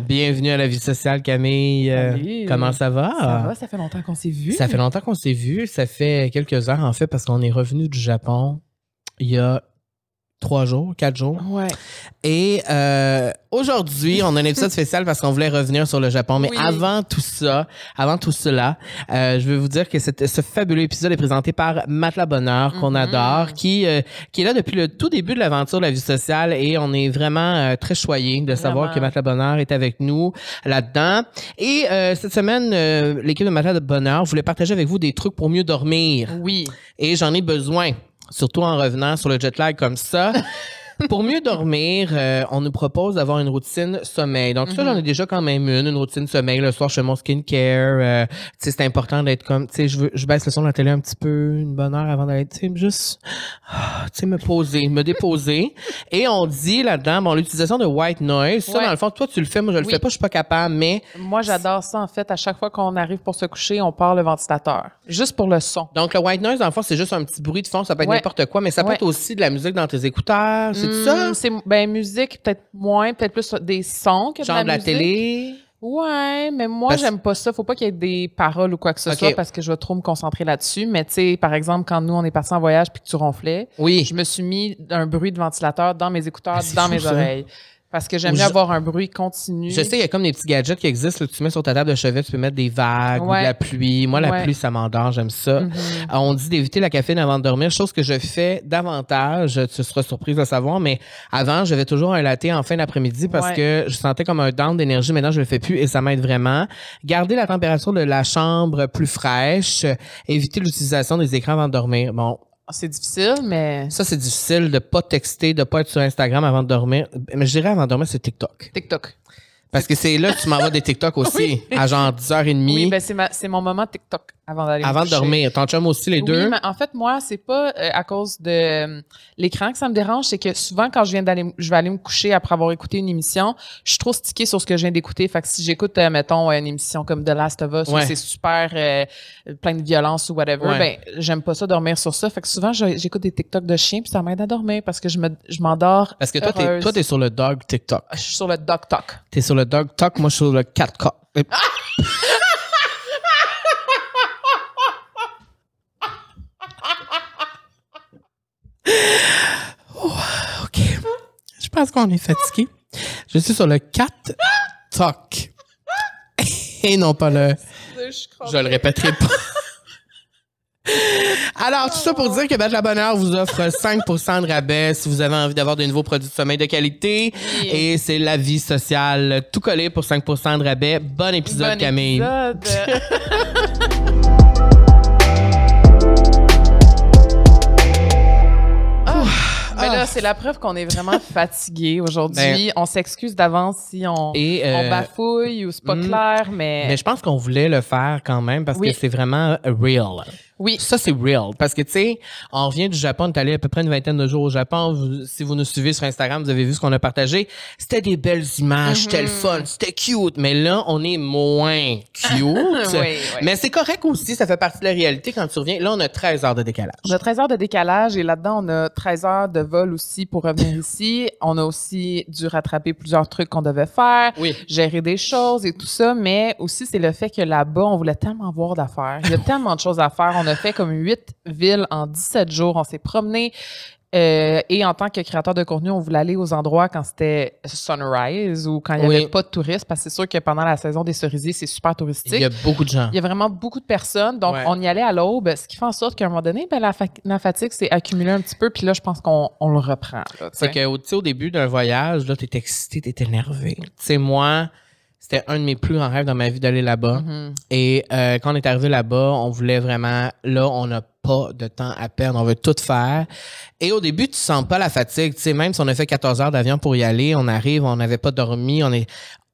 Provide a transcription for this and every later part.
Bienvenue à la vie sociale, Camille. Euh, Salut. Comment ça va? Ça va, ça fait longtemps qu'on s'est vu. Ça fait longtemps qu'on s'est vu. Ça fait quelques heures, en fait, parce qu'on est revenu du Japon il y a trois jours, quatre jours. Ouais. Et euh, aujourd'hui, on a un épisode spécial parce qu'on voulait revenir sur le Japon. Mais Oui. avant tout ça, avant tout cela, euh, je veux vous dire que ce fabuleux épisode est présenté par Matelas Bonheur, qu'on Mhm. adore, qui, euh, qui est là depuis le tout début de l'aventure de la vie sociale. Et on est vraiment euh, très choyés de savoir que Matelas Bonheur est avec nous là-dedans. Et euh, cette semaine, euh, l'équipe de Matelas de Bonheur voulait partager avec vous des trucs pour mieux dormir Oui. et j'en ai besoin, surtout en revenant sur le jet lag comme ça. Pour mieux dormir, euh, on nous propose d'avoir une routine sommeil. Donc ça, Mhm. j'en ai déjà quand même une, une routine sommeil. Le soir, je fais mon skincare. Euh, tu sais, c'est important d'être comme, tu sais, je, je baisse le son de la télé un petit peu, une bonne heure avant d'aller, tu sais, juste, ah, tu sais, me poser, me déposer. Et on dit là-dedans, bon, l'utilisation de white noise, ça, Ouais. dans le fond, toi, tu le fais, moi, je le Oui. fais pas, je suis pas capable, mais Moi, j'adore ça, en fait. À chaque fois qu'on arrive pour se coucher, on part le ventilateur. Juste pour le son. Donc, le white noise, dans le fond, c'est juste un petit bruit de fond. Ça peut être Ouais. n'importe quoi, mais ça peut Ouais. être aussi de la musique dans tes écouteurs. C'est Hmm, ça? C'est, ben, musique, peut-être moins, peut-être plus des sons que Genre de de la, musique. télé? Ouais, mais moi, Parce- j'aime pas ça. Faut pas qu'il y ait des paroles ou quoi que ce soit parce que je vais trop me concentrer là-dessus. Mais tu sais, par exemple, quand nous, on est partis en voyage puis que tu ronflais, Oui. je me suis mis un bruit de ventilateur dans mes écouteurs, c'est dans mes ça. oreilles. Parce que j'aime mieux avoir un bruit continu. Je sais, il y a comme des petits gadgets qui existent là, que tu mets sur ta table de chevet. Tu peux mettre des vagues ou de la pluie. Moi, la Ouais. pluie, ça m'endort. J'aime ça. Mhm. Euh, On dit d'éviter la caféine avant de dormir, chose que je fais davantage. Tu seras surprise de savoir, mais avant, j'avais toujours un latte en fin d'après-midi parce Ouais. que je sentais comme un down d'énergie. Maintenant, je le fais plus et ça m'aide vraiment. Garder la température de la chambre plus fraîche. Éviter l'utilisation des écrans avant de dormir. Bon, C'est difficile, mais ça, c'est difficile de pas texter, de pas être sur Instagram avant de dormir. Mais je dirais avant de dormir, c'est TikTok. TikTok. Parce que c'est là que tu m'envoies des TikTok aussi, à genre 10h30 Oui, ben c'est ma- c'est mon moment TikTok avant d'aller avant de dormir. Ton chum aussi, les Oui, deux? mais en fait, moi, c'est pas euh, à cause de euh, l'écran que ça me dérange, c'est que souvent, quand je viens d'aller, je vais aller me coucher après avoir écouté une émission, je suis trop stickée sur ce que je viens d'écouter. Fait que si j'écoute, euh, mettons, une émission comme The Last of Us, où Ouais. c'est super plein de violence ou whatever, Ouais. ben, j'aime pas ça dormir sur ça. Fait que souvent, j'écoute des TikTok de chiens, puis ça m'aide à dormir parce que je me, je m'endors. Parce que toi, t'es, toi, t'es sur le dog TikTok. Je suis sur le Dog Talk. T'es sur le dog talk, moi, je suis sur le cat. Oh, OK. Je pense qu'on est fatigué. Je suis sur le cat talk. Et non pas le... Je le répéterai pas. Alors, tout ça pour dire que Battre la Bonheur vous offre 5% de rabais si vous avez envie d'avoir de nouveaux produits de sommeil de qualité. Et c'est la vie sociale. Tout collé pour 5% de rabais. Bon épisode, Bon Camille. épisode. c'est la preuve qu'on est vraiment fatigué aujourd'hui. on s'excuse d'avance si on, Ben, Et, euh, on bafouille ou c'est pas hmm, clair, mais, Mais je pense qu'on voulait le faire quand même parce Oui. que c'est vraiment real. Oui. Ça, c'est real. Parce que, tu sais, on revient du Japon, on est allé à peu près une vingtaine de jours au Japon. Vous- si vous nous suivez sur Instagram, vous avez vu ce qu'on a partagé. C'était des belles images, c'était le fun, c'était cute. Mais là, on est moins cute. Oui, oui. Mais c'est correct aussi, ça fait partie de la réalité quand tu reviens. Là, on a 13 heures de décalage. On a 13 heures de décalage et là-dedans, on a 13 heures de vol aussi pour revenir ici. On a aussi dû rattraper plusieurs trucs qu'on devait faire. Oui. gérer des choses et tout ça, mais aussi c'est le fait que là-bas, on voulait tellement voir d'affaires. Il y a tellement de choses à faire. On a fait comme huit villes en 17 jours. On s'est promené. euh, et en tant que créateur de contenu, on voulait aller aux endroits quand c'était sunrise ou quand il n'y Oui. avait pas de touristes, parce que c'est sûr que pendant la saison des cerisiers, c'est super touristique. Il y a beaucoup de gens. Il y a vraiment beaucoup de personnes. Donc, Ouais. on y allait à l'aube, ce qui fait en sorte qu'à un moment donné, ben, la, fa- la fatigue s'est accumulée un petit peu. Puis là, je pense qu'on on le reprend. C'est que, au début d'un voyage, là, t'es excité, t'es énervé. Tu sais, moi, c'était un de mes plus grands rêves dans ma vie d'aller là-bas. Mhm. Et euh, quand on est arrivé là-bas, on voulait vraiment, là, on n'a pas de temps à perdre, on veut tout faire. Et au début, tu sens pas la fatigue. Tu sais, même si on a fait 14 heures d'avion pour y aller, on arrive, on n'avait pas dormi, on est,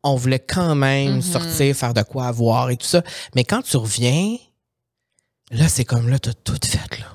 on voulait quand même Mhm. sortir, faire de quoi avoir et tout ça. Mais quand tu reviens, là, c'est comme là, t'as tout fait, là.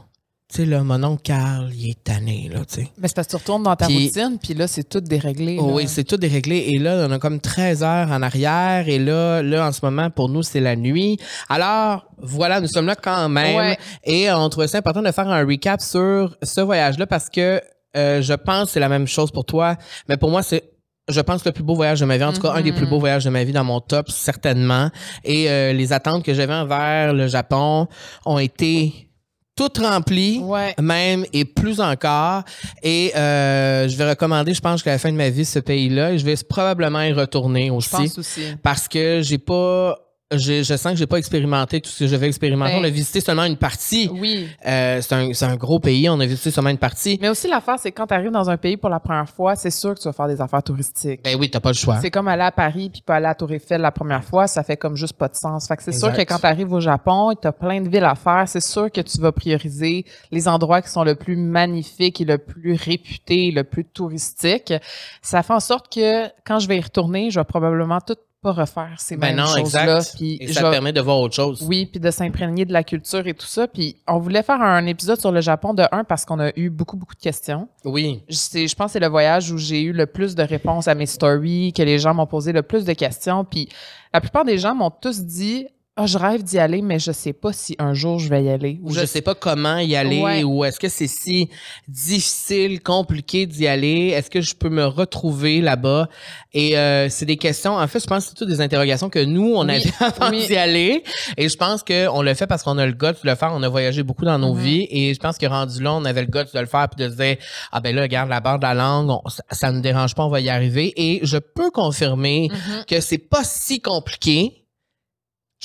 Tu sais, là, mon oncle Carl, il est tanné, là, tu sais. Ben, c'est parce que tu retournes dans ta Puis- routine, puis là, c'est tout déréglé. Oh oui, c'est tout déréglé. Et là, on a comme 13 heures en arrière. Et là, là, en ce moment, pour nous, c'est la nuit. Alors, voilà, nous sommes là quand même. Ouais. Et on trouvait ça important de faire un recap sur ce voyage-là parce que euh, je pense que c'est la même chose pour toi. Mais pour moi, c'est je pense, le plus beau voyage de ma vie. En tout cas, un des plus Mhm. beaux voyages de ma vie dans mon top, certainement. Et euh, les attentes que j'avais envers le Japon ont été toutes remplies. Ouais. Même et plus encore. Et euh, je vais recommander, je pense, qu'à la fin de ma vie, ce pays-là. Et je vais probablement y retourner Je aussi. pense aussi. Parce que j'ai pas. J'ai- Je sens que j'ai pas expérimenté tout ce que je vais expérimenter. Ben- on a visité seulement une partie. Oui. Euh, c'est un, c'est un gros pays. On a visité seulement une partie. Mais aussi, l'affaire, c'est que quand tu arrives dans un pays pour la première fois, c'est sûr que tu vas faire des affaires touristiques. Ben oui, t'as pas le choix. C'est comme aller à Paris puis pas aller à Tour Eiffel la première fois, ça fait comme juste pas de sens. Fait que c'est sûr que quand tu arrives au Japon, tu as plein de villes à faire, c'est sûr que tu vas prioriser les endroits qui sont le plus magnifiques et le plus réputés, le plus touristique. Ça fait en sorte que quand je vais y retourner, je vais probablement tout pas refaire ces Ben mêmes choses-là. Et ça te permet de voir autre chose. oui, puis de s'imprégner de la culture et tout ça. Puis on voulait faire un épisode sur le Japon de un parce qu'on a eu beaucoup, beaucoup de questions. Oui. Je, je pense que c'est le voyage où j'ai eu le plus de réponses à mes stories, que les gens m'ont posé le plus de questions. Puis la plupart des gens m'ont tous dit Ah, je rêve d'y aller, mais je sais pas si un jour je vais y aller. Ou je sais pas comment y aller, Ouais. ou est-ce que c'est si difficile, compliqué d'y aller? Est-ce que je peux me retrouver là-bas? Et euh, c'est des questions, en fait, je pense que c'est toutes des interrogations que nous, on Oui, avait avant oui. d'y aller. Et je pense qu'on le fait parce qu'on a le goût de le faire. On a voyagé beaucoup dans nos vies. Et je pense que rendu là, on avait le goût de le faire puis de se dire, ah ben là, regarde, la barre de la langue, on- ça, ça ne dérange pas, on va y arriver. Et je peux confirmer Mhm. que c'est pas si compliqué.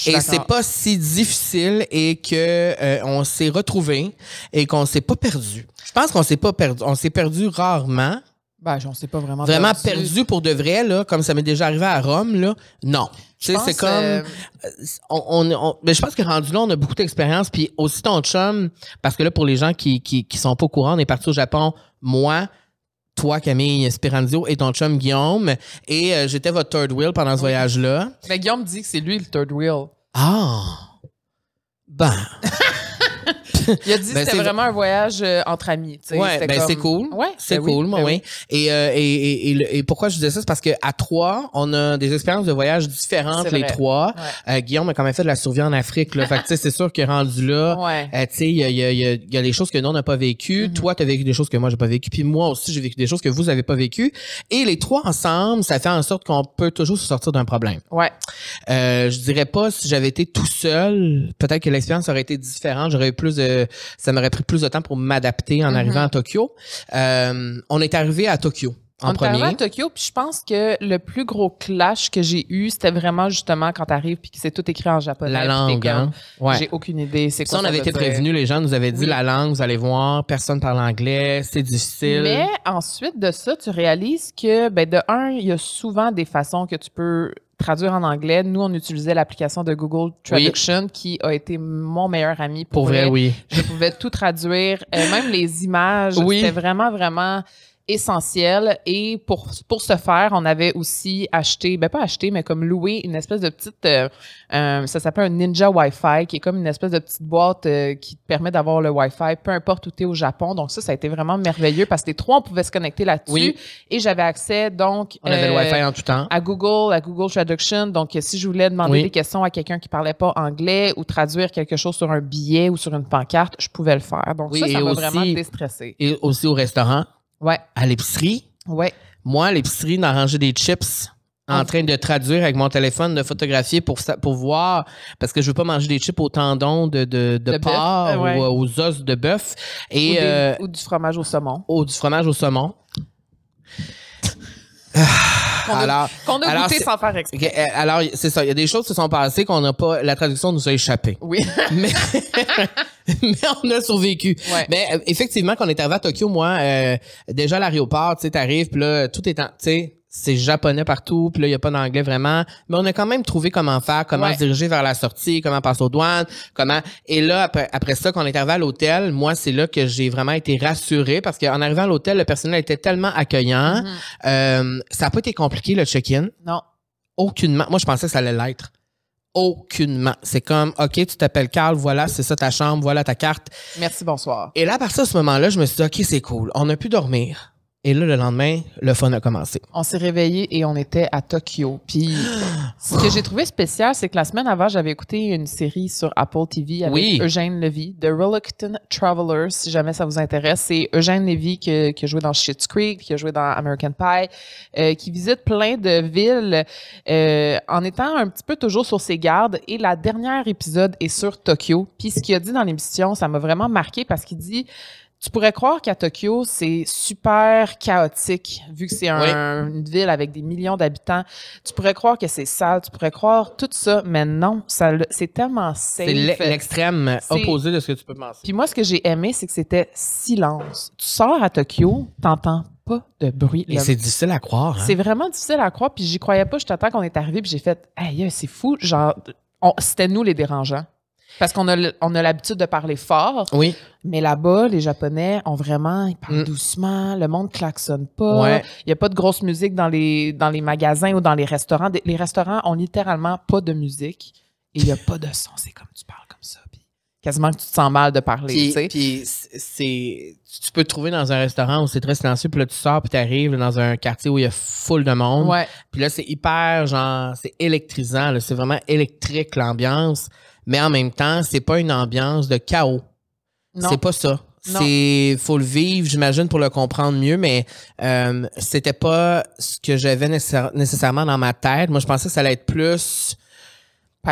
Et c'est pas si difficile et que euh, on s'est retrouvé et qu'on s'est pas perdu. Je pense qu'on s'est pas perdu. On s'est perdu rarement. Ben, on s'est pas vraiment Vraiment perdu pour de vrai, là, comme ça m'est déjà arrivé à Rome, là. Non. Tu sais, c'est comme. euh, on, on- on- mais je pense que rendu là, on a beaucoup d'expérience. Puis aussi ton chum, parce que là, pour les gens qui, qui, qui sont pas au courant, on est parti au Japon, moi, toi, Camille Speranzio et ton chum Guillaume. Et euh, j'étais votre third wheel pendant ce voyage-là. Mais Guillaume dit que c'est lui le third wheel. Ah! Ben. Il a dit que Ben, c'était vraiment un voyage euh, entre amis. Ouais, ben comme- c'est cool. Ouais, C'est ben oui, cool, moi, ben oui. Et, euh, et, et, et, et pourquoi je disais ça, c'est parce que à trois, on a des expériences de voyage différentes, les trois. Ouais. Euh, Guillaume a quand même fait de la survie en Afrique, là. fait que, tu sais, c'est sûr que rendu là, Ouais. euh, tu sais, il y a, il y, a, il y a- y a des choses que nous, on n'a pas vécues. Mhm. Toi, tu as vécu des choses que moi, j'ai pas vécues. Puis moi aussi, j'ai vécu des choses que vous avez pas vécues. Et les trois ensemble, ça fait en sorte qu'on peut toujours se sortir d'un problème. Ouais. Euh, je dirais pas si j'avais été tout seul, peut-être que l'expérience aurait été différente. J'aurais plus de, ça m'aurait pris plus de temps pour m'adapter en Mhm. arrivant à Tokyo. Euh, on est arrivé à Tokyo en on premier. à Tokyo, puis je pense que le plus gros clash que j'ai eu, c'était vraiment justement quand t'arrives puis que c'est tout écrit en japonais. La langue, comme, hein? Ouais. J'ai aucune idée. C'est Ça, on avait été prévenus, les gens nous avaient dit Oui. la langue, vous allez voir, personne parle anglais, c'est difficile. Mais ensuite de ça, tu réalises que, ben, de un, il y a souvent des façons que tu peux traduire en anglais. Nous, on utilisait l'application de Google Traduction qui a été mon meilleur ami. Pour, pour vrai, oui. Je pouvais tout traduire, euh, même les images. Oui. C'était vraiment, vraiment essentiel. Et pour, pour ce faire, on avait aussi acheté, ben pas acheté, mais comme loué une espèce de petite, euh, euh, ça s'appelle un Ninja Wi-Fi, qui est comme une espèce de petite boîte euh, qui te permet d'avoir le Wi-Fi, peu importe où tu es au Japon. Donc ça, ça a été vraiment merveilleux parce que les trois, on pouvait se connecter là-dessus. Oui. Et j'avais accès, donc... On avait le euh, Wi-Fi en tout temps. à Google, à Google Traduction. Donc, si je voulais demander Oui. des questions à quelqu'un qui parlait pas anglais ou traduire quelque chose sur un billet ou sur une pancarte, je pouvais le faire. Donc, Oui, ça, ça m'a vraiment déstressé. Et aussi au restaurant, Ouais, à l'épicerie? ouais. Moi, à l'épicerie, d'en ranger des chips en Ah. train de traduire avec mon téléphone, de photographier pour, pour voir, parce que je veux pas manger des chips au tendon de, de, de, porc euh, ouais. ou aux os de bœuf Ou, des- euh, ou du fromage au saumon. au- du fromage au saumon. Qu'on a, Alors, qu'on a alors, goûté sans faire exprès. euh, alors c'est ça. Il y a des choses qui se sont passées qu'on n'a pas. La traduction nous a échappé. Oui. mais, mais on a survécu. Ouais. Mais euh, effectivement, quand on est arrivé à Tokyo, moi, euh, déjà à l'aéroport, tu sais, t'arrives, puis là, tout est en, tu sais, c'est japonais partout, puis là, il n'y a pas d'anglais vraiment. Mais on a quand même trouvé comment faire, comment Ouais. se diriger vers la sortie, comment passer aux douanes, comment. Et là, après, après ça, quand on est arrivé à l'hôtel, moi, c'est là que j'ai vraiment été rassurée parce qu'en arrivant à l'hôtel, le personnel était tellement accueillant. Mhm. Euh, ça n'a pas été compliqué, le check-in. Non. Aucunement. Moi, je pensais que ça allait l'être. Aucunement. C'est comme, OK, tu t'appelles Carl, voilà, c'est ça ta chambre, voilà ta carte. Merci, bonsoir. Et là, à partir de ce moment-là, je me suis dit, OK, c'est cool. On a pu dormir. Et là, le lendemain, le fun a commencé. On s'est réveillé et on était à Tokyo. Puis ce que j'ai trouvé spécial, c'est que la semaine avant, j'avais écouté une série sur Apple TV avec Oui. Eugène Levy, The Reluctant Traveler, si jamais ça vous intéresse. C'est Eugène Levy qui, qui a joué dans Schitt's Creek, qui a joué dans American Pie, euh, qui visite plein de villes euh, en étant un petit peu toujours sur ses gardes. Et la dernière épisode est sur Tokyo. Puis ce qu'il a dit dans l'émission, ça m'a vraiment marqué parce qu'il dit tu pourrais croire qu'à Tokyo, c'est super chaotique, vu que c'est un- une ville avec des millions d'habitants. Tu pourrais croire que c'est sale, tu pourrais croire tout ça, mais non, ça c'est tellement safe. C'est l'e- l'extrême opposé de ce que tu peux penser. Puis moi, ce que j'ai aimé, c'est que c'était silence. Tu sors à Tokyo, t'entends pas de bruit. Et c'est difficile à croire. hein? c'est vraiment difficile à croire, puis j'y croyais pas. J'étais temps qu'on est arrivé, puis j'ai fait, hey, c'est fou. Genre, c'était nous les dérangeants. Parce qu'on a, le- on a l'habitude de parler fort, Oui. mais là-bas, les Japonais ont vraiment, ils parlent Mm. doucement, le monde klaxonne pas. Ouais. Il y a pas de grosse musique dans les, dans les magasins ou dans les restaurants. Les restaurants ont littéralement pas de musique et il y a pas de son. C'est comme tu parles comme ça. Puis quasiment que tu te sens mal de parler, tu Puis, sais. puis c'est tu peux te trouver dans un restaurant où c'est très silencieux puis là tu sors puis t'arrives dans un quartier où il y a full de monde Ouais. puis là c'est hyper genre c'est électrisant c'est vraiment électrique l'ambiance mais en même temps c'est pas une ambiance de chaos. C'est pas ça. C'est faut le vivre j'imagine pour le comprendre mieux mais euh, c'était pas ce que j'avais nécessaire- nécessairement dans ma tête. Moi je pensais que ça allait être plus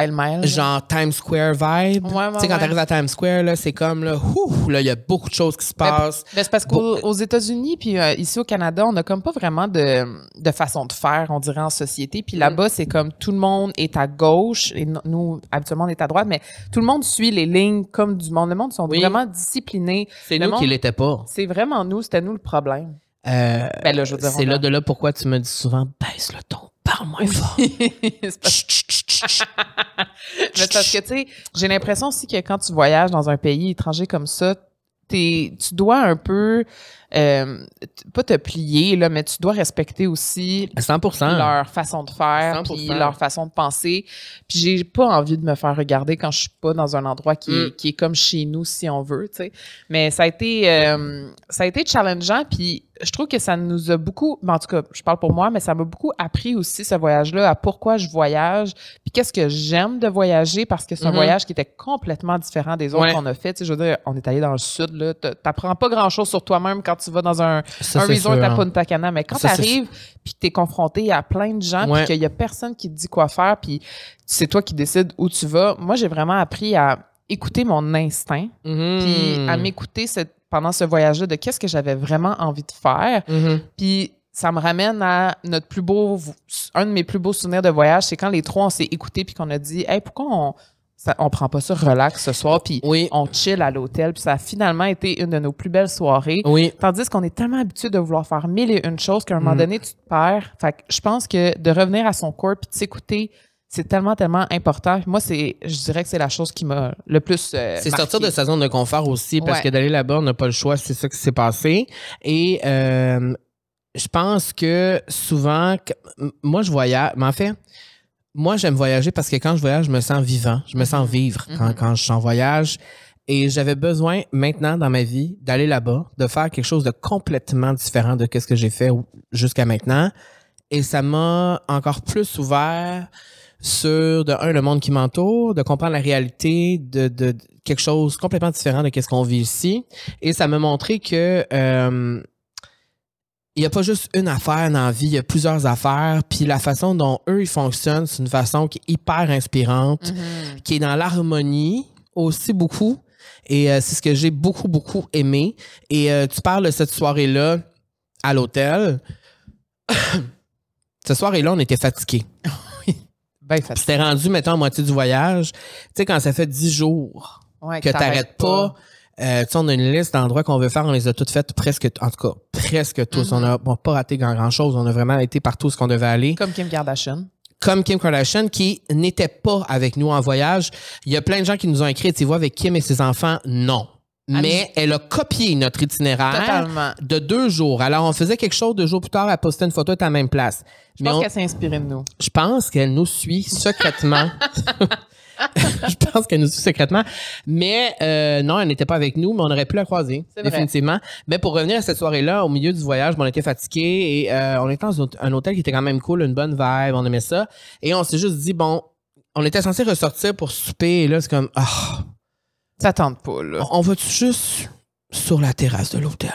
Pile-mêle. genre Times Square vibe. Ouais, ouais, tu sais, quand t'arrives à Times Square, là, c'est comme, là, ouf, là, il y a beaucoup de choses qui se passent. C'est parce qu'aux aux États-Unis puis euh, ici au Canada, on a comme pas vraiment de, de façon de faire, on dirait en société. Puis là-bas, c'est comme tout le monde est à gauche et no- nous habituellement on est à droite, mais tout le monde suit les lignes comme du monde. Le monde sont Oui. vraiment disciplinés. c'est nous monde- qui l'étaient pas. C'est vraiment nous, c'était nous le problème. Euh, Ben là, c'est là de là pourquoi tu me dis souvent, baisse le ton, parle moins fort. C'est parce- mais que tu sais, j'ai l'impression aussi que quand tu voyages dans un pays étranger comme ça, t'es- tu dois un peu euh, pas te plier là, mais tu dois respecter aussi 100%. leur façon de faire, 100%. puis leur façon de penser. Puis j'ai pas envie de me faire regarder quand je suis pas dans un endroit qui, est, Mm. qui est comme chez nous, si on veut, tu sais. Mais ça a été, euh, ça a été challengeant, puis je trouve que ça nous a beaucoup, ben, en tout cas, je parle pour moi, mais ça m'a beaucoup appris aussi ce voyage-là à pourquoi je voyage, puis qu'est-ce que j'aime de voyager, parce que c'est un Mhm. voyage qui était complètement différent des autres Ouais. qu'on a fait. Tu sais, je veux dire, on est allé dans le sud, là, t'apprends pas grand-chose sur toi-même quand tu vas dans un, Ça, un resort sûr, à hein. Punta Cana, mais quand Ça, c'est t'arrives puis t'es confronté à plein de gens Ouais. puis qu'il y a personne qui te dit quoi faire puis c'est toi qui décides où tu vas. Moi, j'ai vraiment appris à écouter mon instinct Mhm. puis à m'écouter pendant ce voyage-là de qu'est-ce que j'avais vraiment envie de faire. Mhm. Puis ça me ramène à notre plus beau, un de mes plus beaux souvenirs de voyage, c'est quand les trois on s'est écoutés puis qu'on a dit, hey, pourquoi on, ça- on prend pas ça relax ce soir puis Oui, on chill à l'hôtel puis ça a finalement été une de nos plus belles soirées. oui. Tandis qu'on est tellement habitué de vouloir faire mille et une choses qu'à un moment Mhm. donné, tu te perds. Fait que je pense que de revenir à son corps et de s'écouter, c'est tellement, tellement important. Moi, c'est, je dirais que c'est la chose qui m'a le plus. euh, C'est sortir de sa zone de confort aussi, parce Ouais. que d'aller là-bas, on n'a pas le choix, c'est ça qui s'est passé. Et euh, je pense que souvent, moi, je voyage, mais en fait, moi, j'aime voyager parce que quand je voyage, je me sens vivant, je me sens vivre quand, Mhm. quand je suis en voyage. Et j'avais besoin maintenant dans ma vie d'aller là-bas, de faire quelque chose de complètement différent de ce que j'ai fait jusqu'à maintenant. Et ça m'a encore plus ouvert sur, de un, le monde qui m'entoure, de comprendre la réalité de, de, de quelque chose complètement différent de ce qu'on vit ici. Et ça m'a montré que euh, il n'y a pas juste une affaire dans la vie, il y a plusieurs affaires. Puis la façon dont eux, ils fonctionnent, c'est une façon qui est hyper inspirante, Mhm. qui est dans l'harmonie aussi beaucoup. Et euh, c'est ce que j'ai beaucoup, beaucoup aimé. Et euh, tu parles de cette soirée-là à l'hôtel. cette soirée-là, on était fatigués. Ben, fait- C'était rendu, mettons, à moitié du voyage. Tu sais, quand ça fait dix jours ouais, que t'arrêtes pas, euh, tu sais, on a une liste d'endroits qu'on veut faire, on les a toutes faites presque, en tout cas, presque tous. Mhm. On n'a pas raté grand, grand chose. On a vraiment été partout ce qu'on devait aller. Comme Kim Kardashian. Comme Kim Kardashian, qui n'était pas avec nous en voyage. Il y a plein de gens qui nous ont écrit, tu vois, avec Kim et ses enfants, non. Ah, Mais elle a copié notre itinéraire Totalement. de deux jours. Alors, on faisait quelque chose deux jours plus tard, elle postait une photo à la même place. Je Mais pense on- qu'elle s'est inspirée de nous. je pense qu'elle nous suit secrètement. pense qu'elle nous suit secrètement. Mais euh, non, elle n'était pas avec nous, mais on aurait pu la croiser, définitivement. Mais pour revenir à cette soirée-là, au milieu du voyage, bon, on était fatigués et euh, on était dans un- hôtel qui était quand même cool, une bonne vibe, on aimait ça. Et on s'est juste dit, bon, on était censé ressortir pour souper et là, c'est comme, ah, Ça tente pas, là. on va-tu juste sur la terrasse de l'hôtel?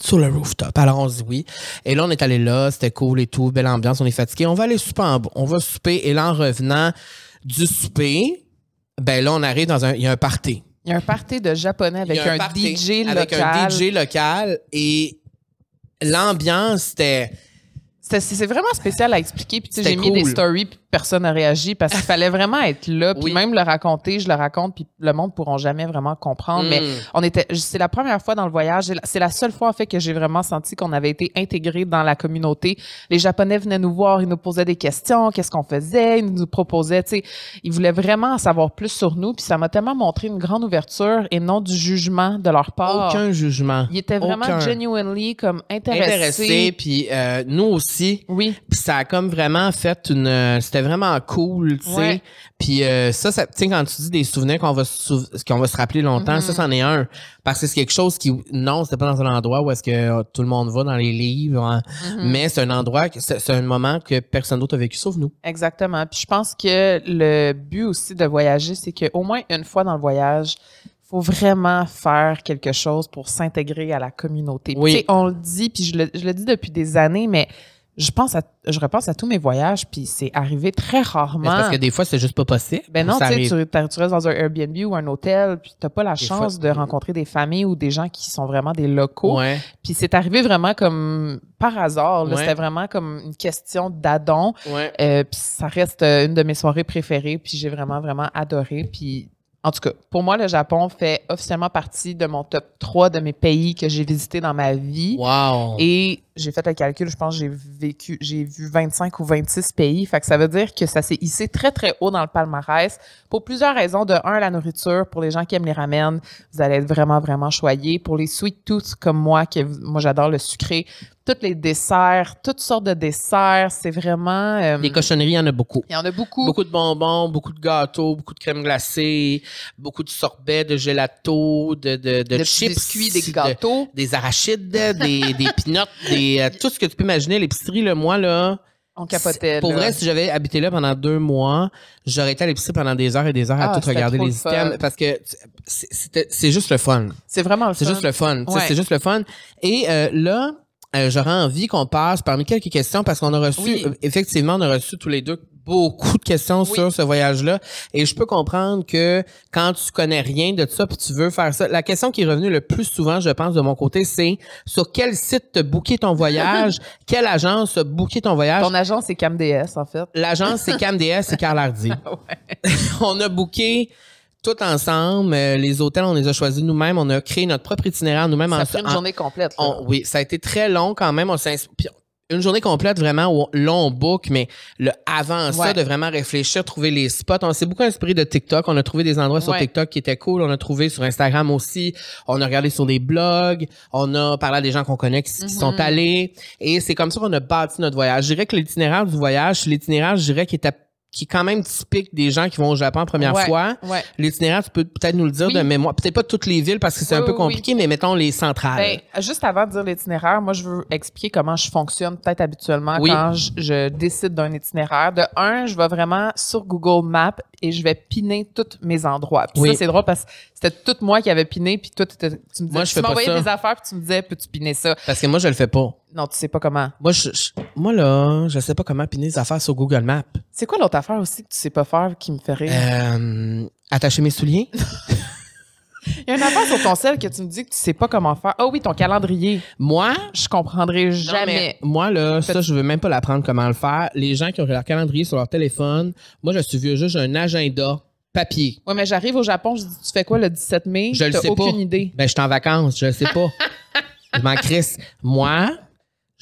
Sur le rooftop. Alors on se dit oui. Et là, on est allé là, c'était cool et tout, belle ambiance, on est fatigué. On va aller souper en On va souper et là, en revenant du souper, ben là, on arrive dans un. Il y a un party. Il y a un party de japonais avec un, DJ Avec local. un DJ local et l'ambiance, c'était. C'est vraiment spécial à expliquer. Puis, tu sais, C'était j'ai mis des stories, puis personne n'a réagi parce qu'il fallait vraiment être là. Puis, Oui. même le raconter, je le raconte, puis le monde ne pourront jamais vraiment comprendre. Mais Mm. on était, c'est la première fois dans le voyage. C'est la seule fois, en fait, que j'ai vraiment senti qu'on avait été intégrés dans la communauté. Les Japonais venaient nous voir, ils nous posaient des questions, qu'est-ce qu'on faisait, ils nous proposaient, tu sais, ils voulaient vraiment en savoir plus sur nous. Puis, ça m'a tellement montré une grande ouverture et non du jugement de leur part. Aucun jugement. Ils étaient vraiment Aucun. genuinely comme intéressés. Intéressé, puis euh, nous aussi. Oui. Puis ça a comme vraiment fait une. euh, C'était vraiment cool, tu sais. Ouais. Puis euh, ça, ça tu sais, quand tu dis des souvenirs qu'on va, sou- qu'on va se rappeler longtemps, Mhm. ça, c'en est un. Parce que c'est quelque chose qui. Non, c'était pas dans un endroit où est-ce que euh, tout le monde va dans les livres, hein. Mhm. mais c'est un endroit, c'est c'est un moment que personne d'autre a vécu sauf nous. Exactement. Puis je pense que le but aussi de voyager, c'est qu'au moins une fois dans le voyage, faut vraiment faire quelque chose pour s'intégrer à la communauté. Oui. on le dit, puis je le, je le dis depuis des années, mais je pense à, je repense à tous mes voyages, puis c'est arrivé très rarement. parce que des fois, c'est juste pas possible. Ben non, tu tu, restes dans un Airbnb ou un hôtel, puis t'as pas la Des chance fois- de rencontrer des familles ou des gens qui sont vraiment des locaux. Ouais. Puis c'est arrivé vraiment comme par hasard. Ouais. C'était vraiment comme une question d'adon. Ouais. Euh, puis ça reste euh, une de mes soirées préférées, puis j'ai vraiment, vraiment adoré. Puis en tout cas, pour moi, le Japon fait officiellement partie de mon top 3 de mes pays que j'ai visités dans ma vie. Wow. Et j'ai fait le calcul, je pense que j'ai vécu, j'ai vu 25 ou 26 pays. Fait que ça veut dire que ça s'est hissé très, très haut dans le palmarès pour plusieurs raisons. De un, la nourriture. Pour les gens qui aiment les ramen, vous allez être vraiment, vraiment choyés. Pour les sweet tooth comme moi, que moi, j'adore le sucré. Tous les desserts, toutes sortes de desserts. C'est vraiment... euh, Les cochonneries, il y en a beaucoup. il y en a beaucoup. Beaucoup de bonbons, beaucoup de gâteaux, beaucoup de crème glacée, beaucoup de sorbets, de gelato, de, de, de, chips, biscuits, des de- gâteaux. des arachides, des, des peanuts, des, euh, tout ce que tu peux imaginer. L'épicerie, le moi, là. On capotait. Pour là. vrai, si j'avais habité là pendant deux mois, j'aurais été à l'épicerie pendant des heures et des heures à Ah, tout regarder les items parce que c'est- c'est juste le fun. c'est vraiment le C'est fun. juste le fun. Ouais. C'est juste le fun. Et euh, là, euh, j'aurais envie qu'on passe parmi quelques questions parce qu'on a reçu, Oui. euh, effectivement, on a reçu tous les deux beaucoup de questions Oui. sur ce voyage-là. Et je peux comprendre que quand tu connais rien de ça puis tu veux faire ça, la question qui est revenue le plus souvent, je pense, de mon côté, c'est sur quel site te booker ton voyage, quelle agence a booké ton voyage? Ton agent, c'est CamDS, en fait. L'agence, c'est CamDS, c'est Carl Hardy. Ouais. on a booké tout ensemble. euh, les hôtels, on les a choisis nous-mêmes. On a créé notre propre itinéraire nous-mêmes. Ça en- fait une en- journée complète. on- oui, ça a été très long quand même. On une journée complète vraiment où long book, mais le avant ça, de vraiment réfléchir, trouver les spots. On s'est beaucoup inspiré de TikTok. On a trouvé des endroits sur. TikTok qui étaient cool. On a trouvé sur Instagram aussi. On a regardé sur des blogs. On a parlé à des gens qu'on connaît qui, qui sont Mhm. allés. Et c'est comme ça qu'on a bâti notre voyage. Je dirais que l'itinéraire du voyage, l'itinéraire, je dirais, qui était qui est quand même typique des gens qui vont au Japon la première Ouais. fois. Ouais. L'itinéraire, tu peux peut-être nous le dire Oui. de mémoire. Peut-être pas toutes les villes parce que c'est Oui, un peu oui, compliqué, mais mettons les centrales. Ben, juste avant de dire l'itinéraire, moi, je veux expliquer comment je fonctionne peut-être habituellement quand je, je décide d'un itinéraire. De un, je vais vraiment sur Google Maps et je vais piner tous mes endroits. Puis Oui. ça, c'est drôle parce que c'était tout moi qui avait piné, puis toi, tu me disais, Moi, je tu m'envoyais des affaires, puis tu me disais, peux-tu piner ça? Parce que moi, je le fais pas. Non, tu sais pas comment. Moi, je, je- moi là, je sais pas comment piner les affaires sur Google Maps. C'est quoi l'autre affaire aussi que tu sais pas faire qui me fait rire? Euh, attacher mes souliers. Il y a une affaire sur ton sel que tu me dis que tu sais pas comment faire. Ah oui, ton calendrier. moi, Je comprendrai non, jamais. mais moi là, ça, je veux même pas l'apprendre comment le faire. Les gens qui ont leur calendrier sur leur téléphone, moi, je suis vieux juste, j'ai un agenda papier. Ouais, mais j'arrive au Japon, je dis, tu fais quoi le 17 mai? Je le T'as sais pas. aucune idée. Ben, je suis en vacances, je le sais pas. je m'en crisse. Moi,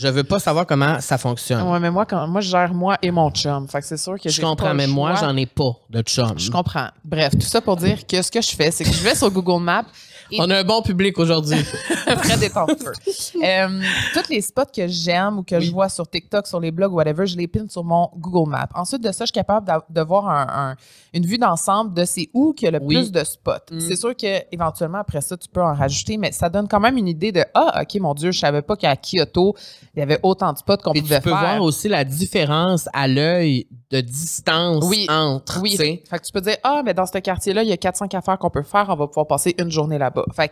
je veux pas savoir comment ça fonctionne. Ouais, mais moi, quand, moi, je gère moi et mon chum. Fait que c'est sûr que je comprends, pas mais moi, j'en ai pas de chum. Je comprends. Bref, tout ça pour dire que ce que je fais, c'est que je vais sur Google Maps, On a un bon public aujourd'hui. En feu. Euh, tous les spots que j'aime ou que Oui. je vois sur TikTok, sur les blogs, whatever, je les pine sur mon Google Maps. Ensuite de ça, je suis capable de voir un- un- une vue d'ensemble de c'est où qu'il y a le Oui. plus de spots. Mm. C'est sûr que éventuellement après ça, tu peux en rajouter, mais ça donne quand même une idée de ah ok mon Dieu, je savais pas qu'à Kyoto il y avait autant de spots qu'on pouvait tu peux faire. voir aussi la différence à l'œil de distance Oui. entre. Oui. Fait que tu peux dire, ah, mais dans ce quartier-là, il y a 4-5 affaires qu'on peut faire, on va pouvoir passer une journée là-bas. Fait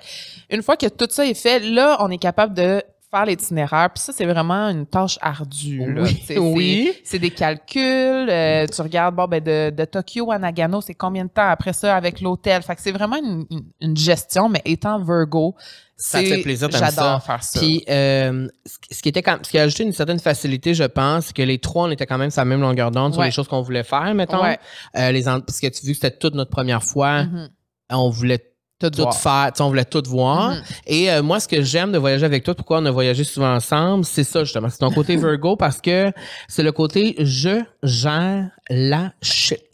une fois que tout ça est fait, là, on est capable de faire l'itinéraire. Puis ça, c'est vraiment une tâche ardue. là. Oui. C'est- Oui. C'est des calculs. euh, tu regardes, bon, ben, de, de Tokyo à Nagano, c'est combien de temps après ça avec l'hôtel? Fait que c'est vraiment une, une- une gestion, mais étant Virgo, Ça fait plaisir, J'adore ça. faire ça. Puis, euh, ce qui était quand, ce qui a ajouté une certaine facilité, je pense, c'est que les trois, on était quand même sur la même longueur d'onde sur les choses qu'on voulait faire, mettons. Ouais. Euh, les parce que tu as vu que c'était toute notre première fois, Mhm. on voulait Tout tout faire, on voulait tout voir. Mhm. Et euh, moi, ce que j'aime de voyager avec toi, pourquoi on a voyagé souvent ensemble, c'est ça justement. C'est ton côté Virgo parce que c'est le côté je gère la shit.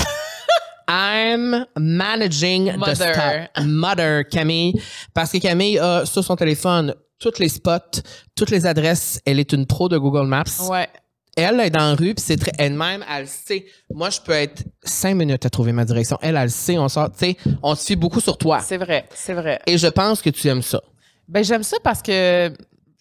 I'm managing the Mother. stuff. Mother Camille. Parce que Camille a sur son téléphone tous les spots, toutes les adresses. Elle est une pro de Google Maps. Ouais. Elle est dans la rue, puis c'est très. Elle-même, elle sait. Moi, je peux être cinq minutes à trouver ma direction. Elle, elle le sait. On sort, tu sais, on se fie beaucoup sur toi. C'est vrai, c'est vrai. Et je pense que tu aimes ça. Ben, j'aime ça parce que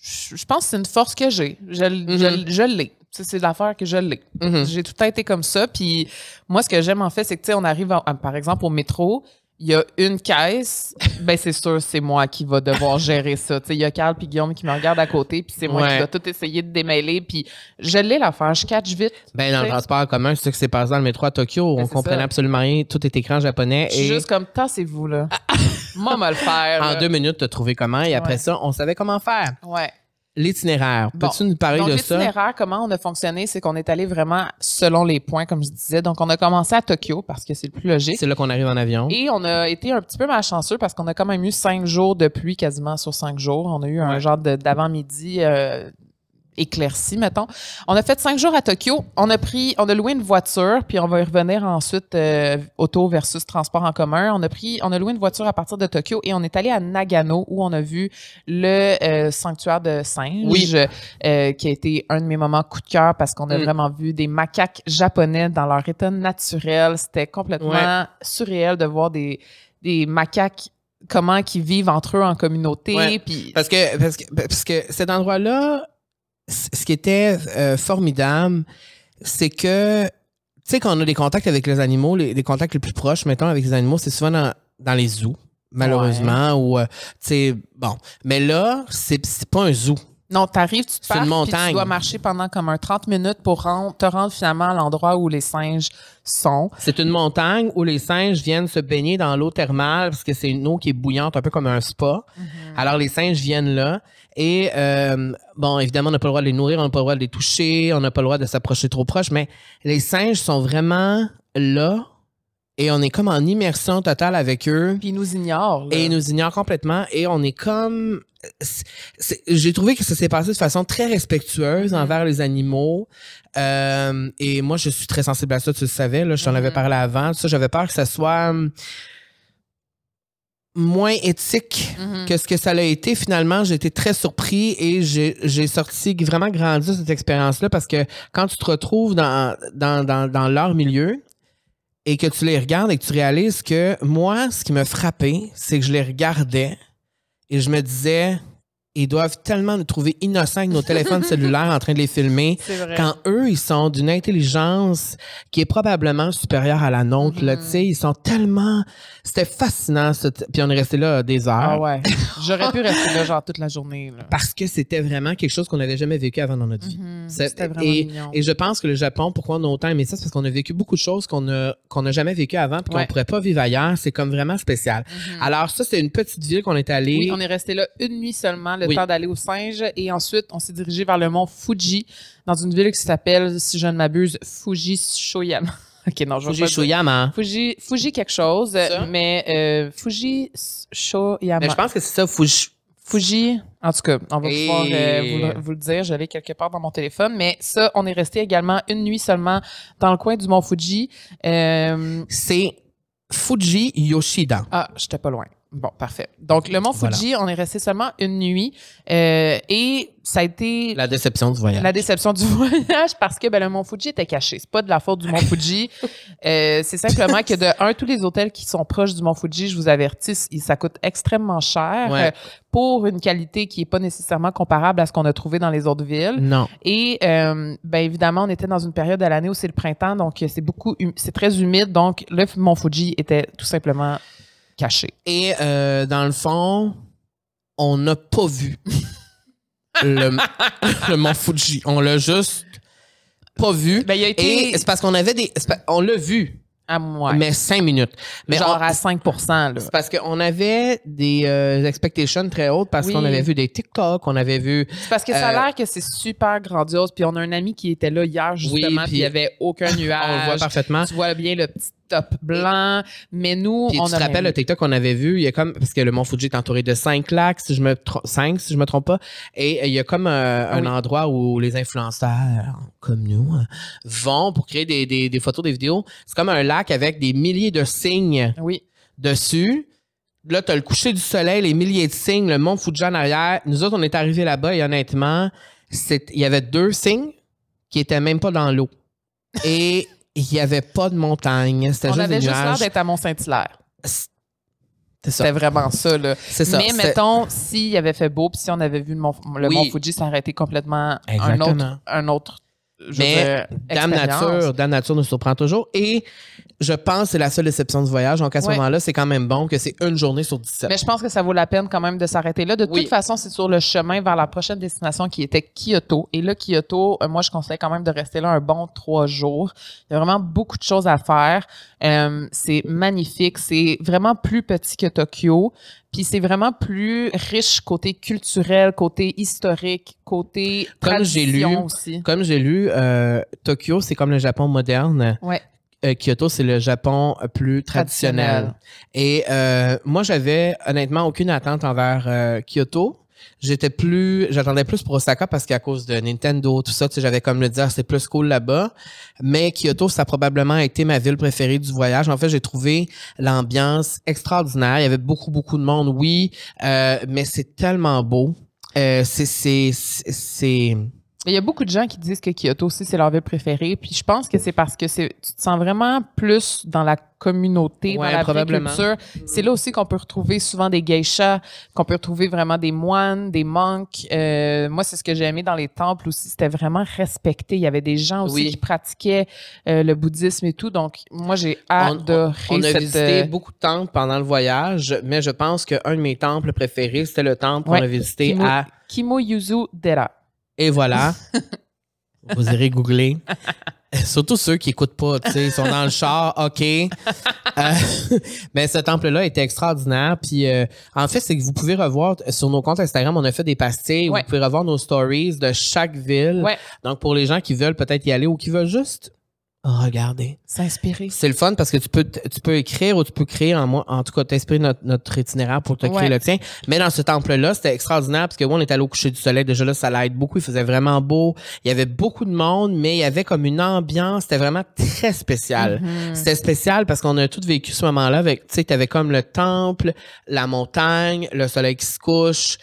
je pense que c'est une force que j'ai. Je, je, je l'ai. C'est l'affaire que je l'ai. Mhm. J'ai tout le temps été comme ça. Puis moi, ce que j'aime en fait, c'est que, tu sais, on arrive, à- à- par exemple, au métro, il y a une caisse. ben, c'est sûr, c'est moi qui va devoir gérer ça. Tu sais, il y a Carl puis Guillaume qui me regardent à côté, puis c'est moi Ouais. qui dois tout essayer de démêler. Puis je l'ai l'affaire. Je catch vite. Ben, dans le transport en commun, c'est ça que c'est passé dans le métro à Tokyo. Ben, on comprenait ça. absolument rien. Tout est écran japonais. Et juste comme, tassez-vous, là. moi, le faire. en là. deux minutes, tu as trouvé comment. Et après Ouais. ça, on savait comment faire. Ouais. L'itinéraire. Bon. Peux-tu nous parler Donc, de ça? l'itinéraire, comment on a fonctionné, c'est qu'on est allé vraiment selon les points, comme je disais. Donc, on a commencé à Tokyo parce que c'est le plus logique. C'est là qu'on arrive en avion. Et on a été un petit peu malchanceux parce qu'on a quand même eu cinq jours de pluie quasiment sur cinq jours. On a eu un genre d'avant-midi euh, éclairci, mettons. On a fait cinq jours à Tokyo. On a pris, on a loué une voiture, puis on va y revenir ensuite euh, auto versus transport en commun. On a pris, on a loué une voiture à partir de Tokyo et on est allé à Nagano où on a vu le euh, sanctuaire de singes, Oui. euh, qui a été un de mes moments coup de cœur parce qu'on a Mm. vraiment vu des macaques japonais dans leur état naturel. C'était complètement Ouais. surréel de voir des, des macaques comment qui vivent entre eux en communauté. Ouais. Parce que, parce que, parce que cet endroit-là, ce qui était euh, formidable, c'est que, tu sais, quand on a des contacts avec les animaux, les, les contacts les plus proches, mettons, avec les animaux, c'est souvent dans, dans les zoos, malheureusement, ou, euh, tu sais, bon. Mais là, c'est pas un zoo. non, t'arrives, tu te parques, puis tu montagne. dois marcher pendant comme un 30 minutes pour rendre- te rendre finalement à l'endroit où les singes sont. C'est une montagne où les singes viennent se baigner dans l'eau thermale parce que c'est une eau qui est bouillante, un peu comme un spa. Alors les singes viennent là. Et euh, bon, évidemment, on n'a pas le droit de les nourrir, on n'a pas le droit de les toucher, on n'a pas le droit de s'approcher trop proche, mais les singes sont vraiment là et on est comme en immersion totale avec eux. Puis ils nous ignorent. là. Et ils nous ignorent complètement et on est comme... J'ai trouvé que ça s'est passé de façon très respectueuse Mhm. envers les animaux. Euh, et moi, je suis très sensible à ça, tu le savais. Là, je t'en avais Mhm. parlé avant. Ça, j'avais peur que ça soit moins éthique Mhm. que ce que ça l'a été. Finalement, j'ai été très surpris et j'ai j'ai sorti vraiment grandi de cette expérience-là parce que quand tu te retrouves dans, dans, dans, dans leur milieu et que tu les regardes et que tu réalises que moi, ce qui me frappait, c'est que je les regardais et je me disais, ils doivent tellement nous trouver innocents avec nos téléphones cellulaires en train de les filmer. Quand eux, ils sont d'une intelligence qui est probablement supérieure à la nôtre, là, tu sais, ils sont tellement... C'était fascinant, ça. puis on est resté là des heures. Ah ouais. J'aurais pu rester là genre toute la journée. là. Parce que c'était vraiment quelque chose qu'on n'avait jamais vécu avant dans notre vie. Mhm. C'est- C'était vraiment et, mignon. et je pense que le Japon, pourquoi on a autant aimé ça, c'est parce qu'on a vécu beaucoup de choses qu'on a qu'on n'a jamais vécues avant puis qu'on ne pourrait pas vivre ailleurs. C'est comme vraiment spécial. Mhm. Alors ça, c'est une petite ville qu'on est allé. Oui, on est resté là une nuit seulement, le Oui. temps d'aller aux singes. Et ensuite, on s'est dirigé vers le mont Fuji, dans une ville qui s'appelle, si je ne m'abuse, Fuji Shoyama. OK, non, je vais Fuji pas dire. Shoyama. Fuji, Fuji quelque chose, Ça? mais euh, Fuji Shoyama. Mais je pense que c'est ça, Fuji. Fuji, en tout cas, on va Et- pouvoir euh, vous, le- vous le dire. Je l'ai quelque part dans mon téléphone. Mais ça, on est resté également une nuit seulement dans le coin du mont Fuji. Euh, C'est Fuji Yoshida. ah, j'étais pas loin. Bon, parfait. Donc, le Mont Voilà. Fuji, on est resté seulement une nuit euh, et ça a été La déception du voyage. la déception du voyage parce que ben, le Mont Fuji était caché. C'est pas de la faute du Mont Fuji. Euh, c'est simplement que de un, tous les hôtels qui sont proches du Mont Fuji, je vous avertis, ça coûte extrêmement cher Ouais. euh, pour une qualité qui est pas nécessairement comparable à ce qu'on a trouvé dans les autres villes. Non. Et euh, ben évidemment, on était dans une période de l'année où c'est le printemps, donc c'est beaucoup, hum- c'est très humide, donc le Mont Fuji était tout simplement caché. Et euh, dans le fond, on n'a pas vu le, le Mont Fuji. On l'a juste pas vu. Ben, il a été Et c'est parce qu'on avait des. on l'a vu, à moi, mais cinq minutes. Mais genre on- à 5 là. c'est parce qu'on avait des euh, expectations très hautes parce Oui. qu'on avait vu des TikTok, on avait vu. C'est parce que ça a Euh, l'air que c'est super grandiose. Puis on a un ami qui était là hier, justement, puis puis- il n'y avait aucun nuage. On le voit parfaitement. Tu vois bien le petit top blanc. Mais nous, Puis on tu te rappelles le TikTok qu'on avait vu, il y a comme parce que le Mont Fuji est entouré de cinq lacs, si je me tro- cinq si je me trompe pas, et il y a comme euh, un endroit où les influenceurs comme nous euh, vont pour créer des, des, des photos, des vidéos. C'est comme un lac avec des milliers de signes Oui. dessus. Là, tu as le coucher du soleil, les milliers de signes, le Mont Fuji en arrière. Nous autres, on est arrivés là-bas et honnêtement, il y avait deux signes qui étaient même pas dans l'eau. Et il y avait pas de montagne. C'était On juste avait des juste l'air d'être à Mont-Saint-Hilaire. C'était vraiment ça, là. Ça. Mais mettons, s'il avait fait beau, puis si on avait vu le Mont, le Oui. Mont Fuji, ça aurait été complètement un autre, un autre je Mais Dame. Nature, Dame Nature nous surprend toujours. Et je pense que c'est la seule déception du voyage. Donc, à ce Ouais. moment-là, c'est quand même bon que c'est une journée sur 17. Mais je pense que ça vaut la peine quand même de s'arrêter là. De Oui. toute façon, c'est sur le chemin vers la prochaine destination qui était Kyoto. Et là, Kyoto, euh, moi, je conseille quand même de rester là un bon trois jours. Il y a vraiment beaucoup de choses à faire. Euh, c'est magnifique. C'est vraiment plus petit que Tokyo. Puis c'est vraiment plus riche côté culturel, côté historique, côté Comme j'ai lu- aussi. Comme j'ai lu, euh, Tokyo, c'est comme le Japon moderne. Ouais. Euh, Kyoto, c'est le Japon plus traditionnel. Et euh, moi, j'avais honnêtement aucune attente envers euh, Kyoto. J'étais plus, j'attendais plus pour Osaka parce qu'à cause de Nintendo, tout ça, j'avais comme le dire, c'est plus cool là-bas. Mais Kyoto, ça a probablement été ma ville préférée du voyage. En fait, j'ai trouvé l'ambiance extraordinaire. Il y avait beaucoup, beaucoup de monde, oui, euh, mais c'est tellement beau. Euh, c'est, c'est, c'est, Il y a beaucoup de gens qui disent que Kyoto aussi, c'est leur ville préférée. Puis je pense que c'est parce que c'est, tu te sens vraiment plus dans la communauté, Ouais, dans la vraie culture. C'est là aussi qu'on peut retrouver souvent des geishas, qu'on peut retrouver vraiment des moines, des monks. Euh, moi, c'est ce que j'ai aimé dans les temples aussi. C'était vraiment respecté. Il y avait des gens aussi Oui. qui pratiquaient euh, le bouddhisme et tout. Donc, moi, j'ai adoré On a cette... visité euh, beaucoup de temples pendant le voyage, mais je pense qu'un de mes temples préférés, c'était le temple Ouais. qu'on a visité Kimo- à... Kimoyuzu Dera. Et voilà. Vous irez googler. Surtout ceux qui écoutent pas, tu sais, ils sont dans le char, OK. Euh, mais ce temple-là était extraordinaire. Puis euh, en fait, c'est que vous pouvez revoir sur nos comptes Instagram, on a fait des pastilles. Ouais. Vous pouvez revoir nos stories de chaque ville. Ouais. Donc pour les gens qui veulent peut-être y aller ou qui veulent juste regarder. S'inspirer. C'est le fun parce que tu peux tu peux écrire ou tu peux créer en moi en tout cas t'inspirer notre, notre itinéraire pour te créer Ouais. le tien. Mais dans ce temple là, c'était extraordinaire parce que oui, on est allé au coucher du soleil déjà là ça l'aide beaucoup, il faisait vraiment beau, il y avait beaucoup de monde mais il y avait comme une ambiance, c'était vraiment très spécial. Mhm. C'était spécial parce qu'on a tout vécu ce moment-là avec tu sais tu avais comme le temple, la montagne, le soleil qui se couche.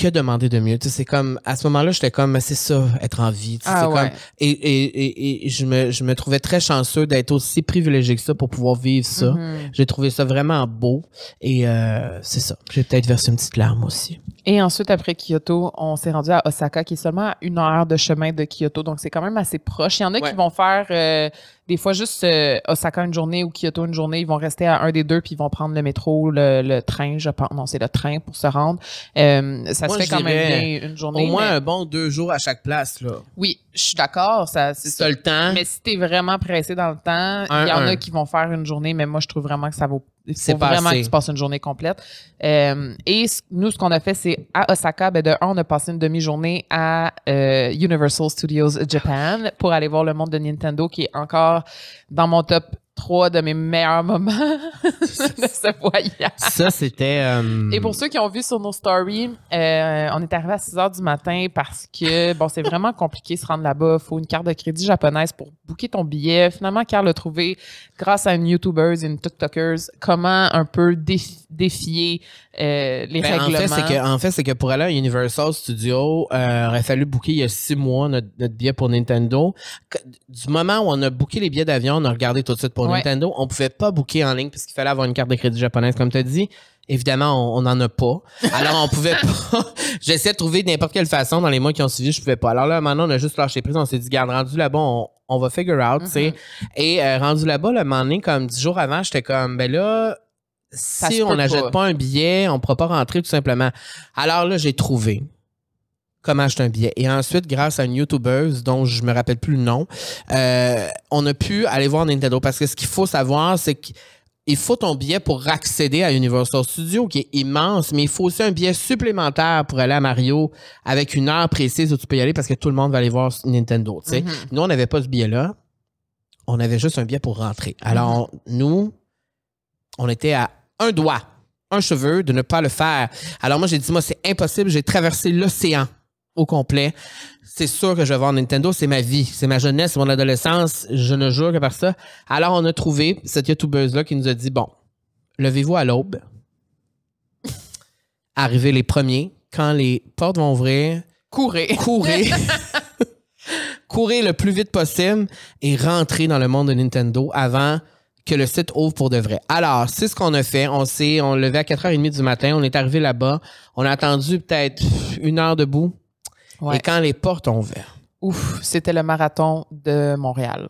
Que demander de mieux? Tu sais, c'est comme, à ce moment-là, j'étais comme, c'est ça, être en vie. Tu sais, Ah c'est ouais. comme, et, et, et, et je, me, je me trouvais très chanceux d'être aussi privilégié que ça pour pouvoir vivre ça. Mhm. J'ai trouvé ça vraiment beau. Et euh, c'est ça. J'ai peut-être versé une petite larme aussi. Et ensuite, après Kyoto, on s'est rendu à Osaka, qui est seulement à une heure de chemin de Kyoto. Donc, c'est quand même assez proche. Il y en a Ouais. qui vont faire euh, des fois juste euh, Osaka une journée ou Kyoto une journée. Ils vont rester à un des deux, puis ils vont prendre le métro, le, le train, je pense. Non, c'est le train pour se rendre. Euh, ça Moi, se fait quand même bien une journée. Au moins mais- un bon deux jours à chaque place. Là. Oui, je suis d'accord. Ça, c'est ça. le temps, Mais si t'es vraiment pressé dans le temps, il y en un. a qui vont faire une journée, mais moi, je trouve vraiment que ça vaut. C'est vraiment que tu passes une journée complète. Euh, et nous, ce qu'on a fait, c'est à Osaka, ben de un, on a passé une demi-journée à euh, Universal Studios Japan pour aller voir le monde de Nintendo, qui est encore dans mon top 3 de mes meilleurs moments de ce voyage. ça, c'était... euh, Et pour ceux qui ont vu sur nos stories, euh, on est arrivé à 6 heures du matin parce que, bon, c'est vraiment compliqué de se rendre là-bas. Il faut une carte de crédit japonaise pour booker ton billet. Finalement, Carl a trouvé, grâce à une YouTuber et une TikTokers, comment un peu défi- défier euh, les Ben, en règlements. fait, c'est que, en fait, c'est que pour aller à Universal Studios, euh, aurait fallu booker il y a six mois notre, notre billet pour Nintendo. Du moment où on a booké les billets d'avion, on a regardé tout de suite pour Ouais. Nintendo. On pouvait pas booker en ligne parce qu'il fallait avoir une carte de crédit japonaise, comme tu as dit. Évidemment, on n'en a pas. Alors, on pouvait pas. J'essayais de trouver de n'importe quelle façon dans les mois qui ont suivi, je pouvais pas. Alors là, maintenant, on a juste lâché prise. On s'est dit, garde, rendu là-bas, on, on va figure out, tu sais. Et euh, rendu là-bas, le moment donné, comme dix jours avant, j'étais comme, ben là, si on n'achète pas. un billet, on ne pourra pas rentrer tout simplement. Alors là, j'ai trouvé comment acheter un billet. Et ensuite, grâce à une YouTubeuse dont je me rappelle plus le nom, euh, on a pu aller voir Nintendo. Parce que ce qu'il faut savoir, c'est qu'il faut ton billet pour accéder à Universal Studios, qui est immense, mais il faut aussi un billet supplémentaire pour aller à Mario avec une heure précise où tu peux y aller parce que tout le monde va aller voir Nintendo. Mhm. Nous, on n'avait pas ce billet-là. On avait juste un billet pour rentrer. Alors, nous, on était à un doigt, un cheveu de ne pas le faire. Alors, moi, j'ai dit, moi, c'est impossible. J'ai traversé l'océan au complet. C'est sûr que je vais voir Nintendo. C'est ma vie. C'est ma jeunesse, mon adolescence. Je ne jure que par ça. Alors, on a trouvé cette YouTubeuse-là qui nous a dit, bon, levez-vous à l'aube. Arrivez les premiers. Quand les portes vont ouvrir, Courez. courez. courez le plus vite possible et rentrez dans le monde de Nintendo avant que le site ouvre pour de vrai. Alors, c'est ce qu'on a fait. On s'est, on levait à 4h30 du matin. On est arrivé là-bas. On a attendu peut-être une heure debout. Ouais. Et quand les portes ont ouvert, Ouf, c'était le marathon de Montréal.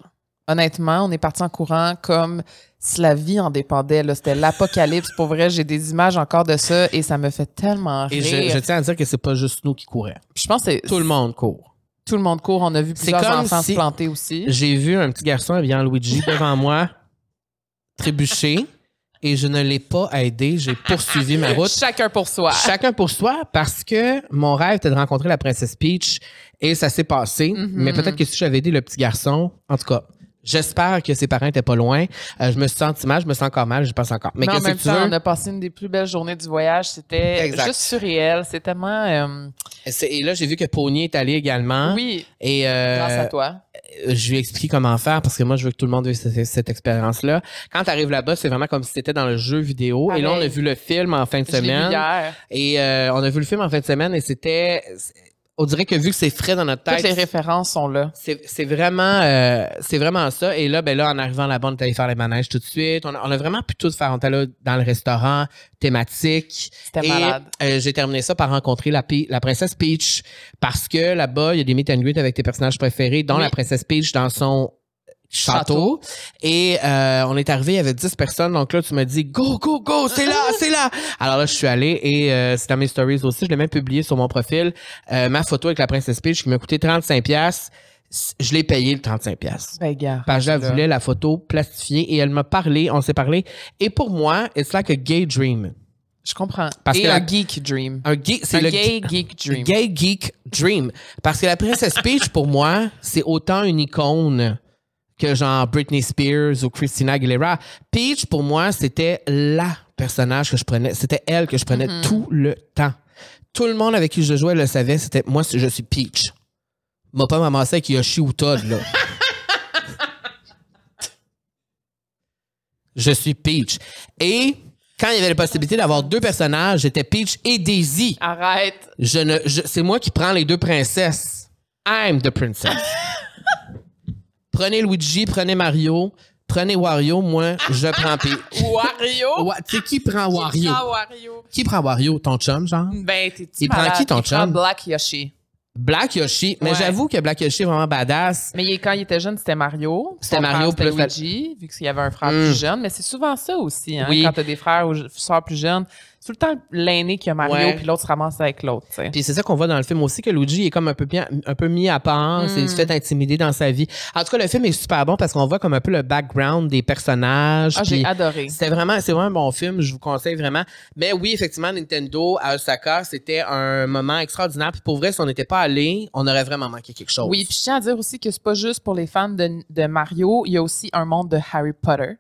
Honnêtement, on est parti en courant comme si la vie en dépendait. C'était l'apocalypse. Pour vrai, j'ai des images encore de ça et ça me fait tellement et rire. je, je tiens à dire que c'est pas juste nous qui. Puis je pense que c'est- Tout le monde court. tout le monde court. On a vu plusieurs enfants si- se planter aussi. J'ai vu un petit garçon habillé Luigi devant moi trébucher et je ne l'ai pas aidé. J'ai poursuivi ma route. Chacun pour soi. Chacun pour soi, parce que mon rêve était de rencontrer la princesse Peach et ça s'est passé. Mhm. Mais peut-être que si j'avais aidé le petit garçon, en tout cas, j'espère que ses parents étaient pas loin. Euh, je me suis senti mal, je me sens encore mal, je pense encore. Mais Mais en que même tu temps, veux? on a passé une des plus belles journées du voyage. C'était juste surréel. C'est tellement... euh, Et là, j'ai vu que Pony est allé également. Oui, Et euh, grâce à toi. je lui ai expliqué comment faire parce que moi, je veux que tout le monde vive cette, cette expérience-là. Quand tu arrives là-bas, c'est vraiment comme si c'était dans le jeu vidéo. Et là, on a vu le film en fin de semaine. hier. Et euh, on a vu le film en fin de semaine et c'était... On dirait que vu que c'est frais dans notre tête, Toutes les références sont là. C'est vraiment, euh, c'est vraiment ça. Et là, ben là, en arrivant là-bas, on est allé faire les manèges tout de suite. On a, on a vraiment pu tout faire. On était là dans le restaurant thématique. C'était malade. euh, j'ai terminé ça par rencontrer la, princesse Peach parce que là-bas, il y a des meet and greet avec tes personnages préférés, dont Oui. la princesse Peach dans son château. Et euh, on est arrivé, il y avait 10 personnes. Donc là, tu m'as dit, go, go, go, c'est là, c'est là. Alors là, je suis allé et euh, c'est dans mes stories aussi. Je l'ai même publié sur mon profil. Euh, ma photo avec la princesse Peach qui m'a coûté 35 pièces. Je l'ai payé le 35 pièces. Ben, gars. Parce que je voulais la photo plastifiée et elle m'a parlé, on s'est parlé. Et pour moi, it's like a gay dream. Je comprends. Parce Et que un la- geek dream. Un gay, c'est Un le gay geek dream. Gay geek dream. Parce que la princesse Peach, pour moi, c'est autant une icône que genre Britney Spears ou Christina Aguilera. Peach, pour moi, c'était la personnage que je prenais. C'était elle que je prenais Mhm. tout le temps. Tout le monde avec qui je jouais le savait. C'était moi, je suis Peach. M'a pas m'amassé avec Yoshi ou Todd, là. je suis Peach. Et quand il y avait la possibilité d'avoir deux personnages, j'étais Peach et Daisy. Arrête. Je ne, je- c'est moi qui prends les deux princesses. I'm the princess. prenez Luigi, prenez Mario, prenez Wario. Moi, je prends Peach. Wario? Wa- Tu sais, qui prend Wario? Wario? Qui prend Wario? Ton chum, genre? Ben, t'es Il prend qui, ton prend chum? Black Yoshi. Black Yoshi. Mais Ouais. j'avoue que Black Yoshi est vraiment badass. Mais il- quand il était jeune, c'était Mario. C'était Son Mario frère, plus Luigi, vu qu'il y avait un frère Mm. plus jeune. Mais c'est souvent ça aussi, hein, Oui. quand t'as des frères ou soeurs plus jeunes. C'est tout le temps l'aîné qui a Mario, Ouais. puis l'autre se ramasse avec l'autre. Puis c'est ça qu'on voit dans le film aussi, que Luigi est comme un peu, bien, un peu mis à part, Mm. il se fait intimider dans sa vie. En tout cas, le film est super bon parce qu'on voit comme un peu le background des personnages. Ah, j'ai adoré. C'était vraiment, c'est vraiment un bon film, je vous conseille vraiment. Mais oui, effectivement, Nintendo à Osaka, c'était un moment extraordinaire. Puis pour vrai, si on n'était pas allé, on aurait vraiment manqué quelque chose. Oui, puis je tiens à dire aussi que c'est pas juste pour les fans de, de Mario, il y a aussi un monde de Harry Potter.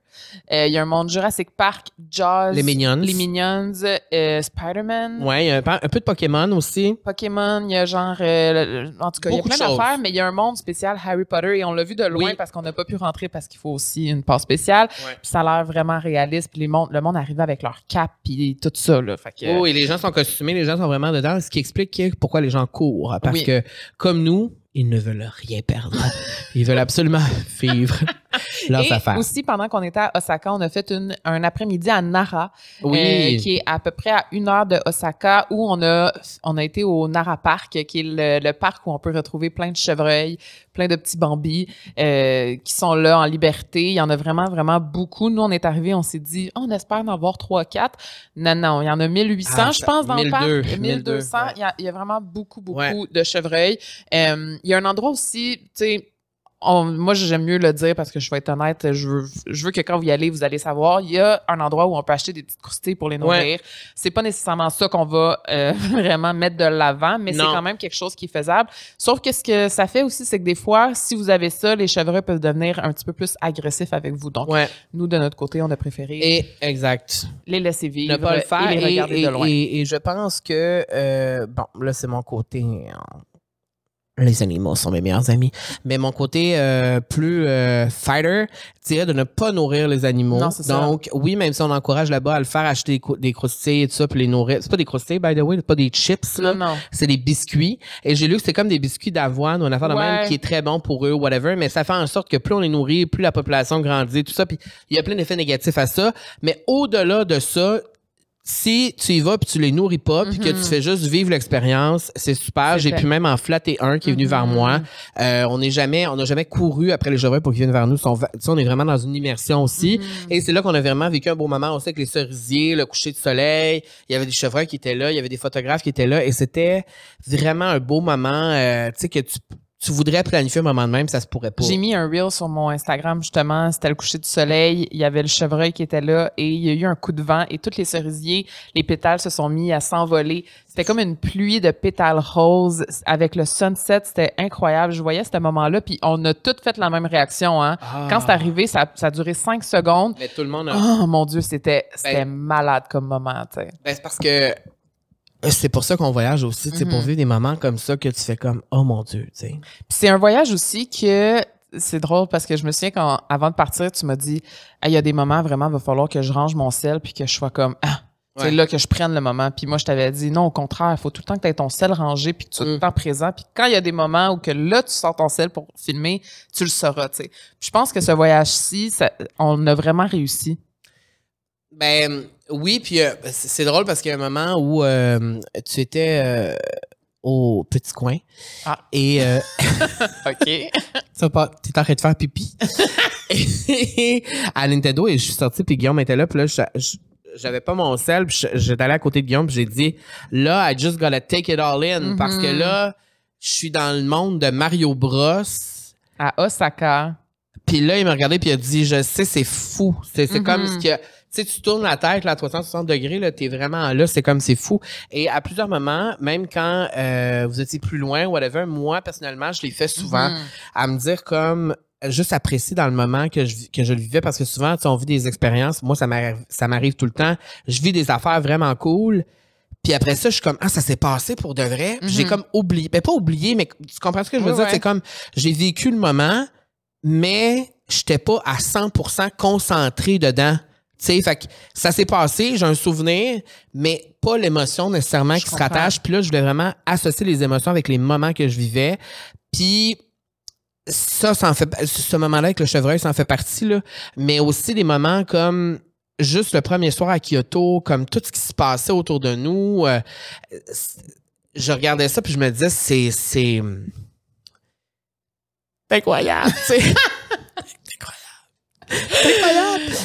Euh, il y a un monde Jurassic Park, Jaws, Les Minions. les Minions, euh, Spider-Man, Ouais, il y a un, peu- un peu de Pokémon aussi. Pokémon, il y a genre. euh, en tout cas, il y a plein d'affaires, mais il y a un monde spécial Harry Potter et on l'a vu de loin Oui. parce qu'on n'a pas pu rentrer parce qu'il faut aussi une passe spéciale. Ouais. Puis ça a l'air vraiment réaliste. Puis les mondes- le monde arrive avec leur cap puis tout ça. Là. Fait que, Oh, et les gens sont costumés, les gens sont vraiment dedans, ce qui explique que- pourquoi les gens courent. Parce Oui. que, comme nous, ils ne veulent rien perdre. Ils veulent absolument vivre leurs et affaires. aussi, pendant qu'on était à Osaka, on a fait une, un après-midi à Nara, Oui. euh, qui est à peu près à une heure de Osaka, où on a, on a été au Nara Park, qui est le, le parc où on peut retrouver plein de chevreuils, plein de petits bambis euh, qui sont là en liberté. Il y en a vraiment, vraiment beaucoup. Nous, on est arrivés, on s'est dit, Oh, on espère en avoir 3 4 Non, non, il y en a 1800, Ah, je pense, dans le 1200, parc. 1200. ouais. Il, y a, il y a vraiment beaucoup, beaucoup Ouais. de chevreuils. Euh, il y a un endroit aussi, tu sais, on- moi, j'aime mieux le dire parce que je vais être honnête, je veux, je veux que quand vous y allez, vous allez savoir. Il y a un endroit où on peut acheter des petites croustilles pour les nourrir. C'est pas nécessairement ça qu'on va euh, vraiment mettre de l'avant, mais c'est quand même quelque chose qui est faisable. Sauf que ce que ça fait aussi, c'est que des fois, si vous avez ça, les chevreuils peuvent devenir un petit peu plus agressifs avec vous. Donc, Ouais. nous, de notre côté, on a préféré Et, exact. les laisser vivre ne pas le faire et les regarder et- de loin. et- et je pense que euh, bon là c'est mon côté euh, les animaux sont mes meilleurs amis mais mon côté euh, plus euh, fighter dirait de ne pas nourrir les animaux Non, c'est ça. donc oui même si on encourage là-bas à le faire acheter des, des croustilles et tout ça puis les nourrir c'est pas des croustilles by the way c'est pas des chips là Non, non. c'est des biscuits. Et j'ai lu que c'est comme des biscuits d'avoine ou une affaire de même qui est très bon pour eux, whatever. Mais ça fait en sorte que plus on les nourrit, plus la population grandit, tout ça. Puis il y a plein d'effets négatifs à ça. Mais au-delà de ça, si tu y vas puis tu les nourris pas puis que Mhm. tu fais juste vivre l'expérience, c'est super. J'ai pu même en flatter un qui est venu Mhm. vers moi. Euh, on n'est jamais, on n'a jamais couru après les chevreuils pour qu'ils viennent vers nous. Sais, on est vraiment dans une immersion aussi. Mhm. Et c'est là qu'on a vraiment vécu un beau moment aussi avec les cerisiers, le coucher de soleil. Il y avait des chevreuils qui étaient là, il y avait des photographes qui étaient là. Et c'était vraiment un beau moment, euh, tu sais, que tu, tu voudrais planifier un moment de même, ça se pourrait pas. J'ai mis un reel sur mon Instagram, justement. C'était le coucher du soleil. Il y avait le chevreuil qui était là et il y a eu un coup de vent et tous les cerisiers, les pétales se sont mis à s'envoler. C'était comme une pluie de pétales roses avec le sunset. C'était incroyable. Je voyais ce moment-là puis on a toutes fait la même réaction, hein. Ah. Quand c'est arrivé, ça, ça a duré cinq secondes. Mais tout le monde a... Oh mon Dieu, c'était c'était Ben- malade comme moment, tu sais. Ben, c'est parce que c'est pour ça qu'on voyage aussi, c'est pour Mhm. vivre des moments comme ça que tu fais comme, oh mon Dieu, tu sais. Puis c'est un voyage aussi que c'est drôle parce que je me souviens quand avant de partir, tu m'as dit il y a des moments vraiment, il va falloir que je range mon sel puis que je sois comme ah. C'est Ouais. là que je prenne le moment. Puis moi, je t'avais dit non, au contraire, il faut tout le temps que tu aies ton sel rangé puis que tu sois tout le Mm. temps présent. Puis quand il y a des moments où que là, tu sors ton sel pour filmer, tu le sauras, tu sais. Je pense que ce voyage-ci, ça- on a vraiment réussi. Ben oui, puis euh, c'est drôle parce qu'il y a un moment où euh, tu étais euh, au petit coin Ah. et euh, OK. tu t'es en train de faire pipi Et- à Nintendo et je suis sorti puis Guillaume était là puis là j'avais pas mon sel puis j'étais allé à côté de Guillaume puis j'ai dit là I just gotta take it all in parce que là je suis dans le monde de Mario Bros à Osaka. puis là, il m'a regardé puis il a dit, je sais, c'est fou. C'est Mhm. comme ce que, sais, tu tournes la tête là, à 360 degrés, là, t'es vraiment là, c'est comme c'est fou. Et à plusieurs moments, même quand euh, vous étiez plus loin, whatever, moi, personnellement, je l'ai fait souvent Mhm. à me dire comme juste apprécier dans le moment que je, que je le vivais parce que souvent, tu sais, on vit des expériences. Moi, ça m'arrive, ça m'arrive tout le temps. Je vis des affaires vraiment cool. Puis après ça, je suis comme, ah, ça s'est passé pour de vrai. J'ai Mhm. comme oublié. Ben, pas oublié, mais tu comprends ce que je veux dire? ouais. C'est comme, j'ai vécu le moment, mais j'étais pas à 100% concentré dedans. Tu sais, fait que ça s'est passé, j'ai un souvenir, mais pas l'émotion nécessairement Je qui se rattache. Puis là, je voulais vraiment associer les émotions avec les moments que je vivais. Puis ça, ça en fait, ce moment-là avec le chevreuil, ça en fait partie, là. Mais aussi des moments comme juste le premier soir à Kyoto, comme tout ce qui se passait autour de nous. euh, je regardais ça puis je me disais, c'est, c'est, c'est incroyable, tu sais.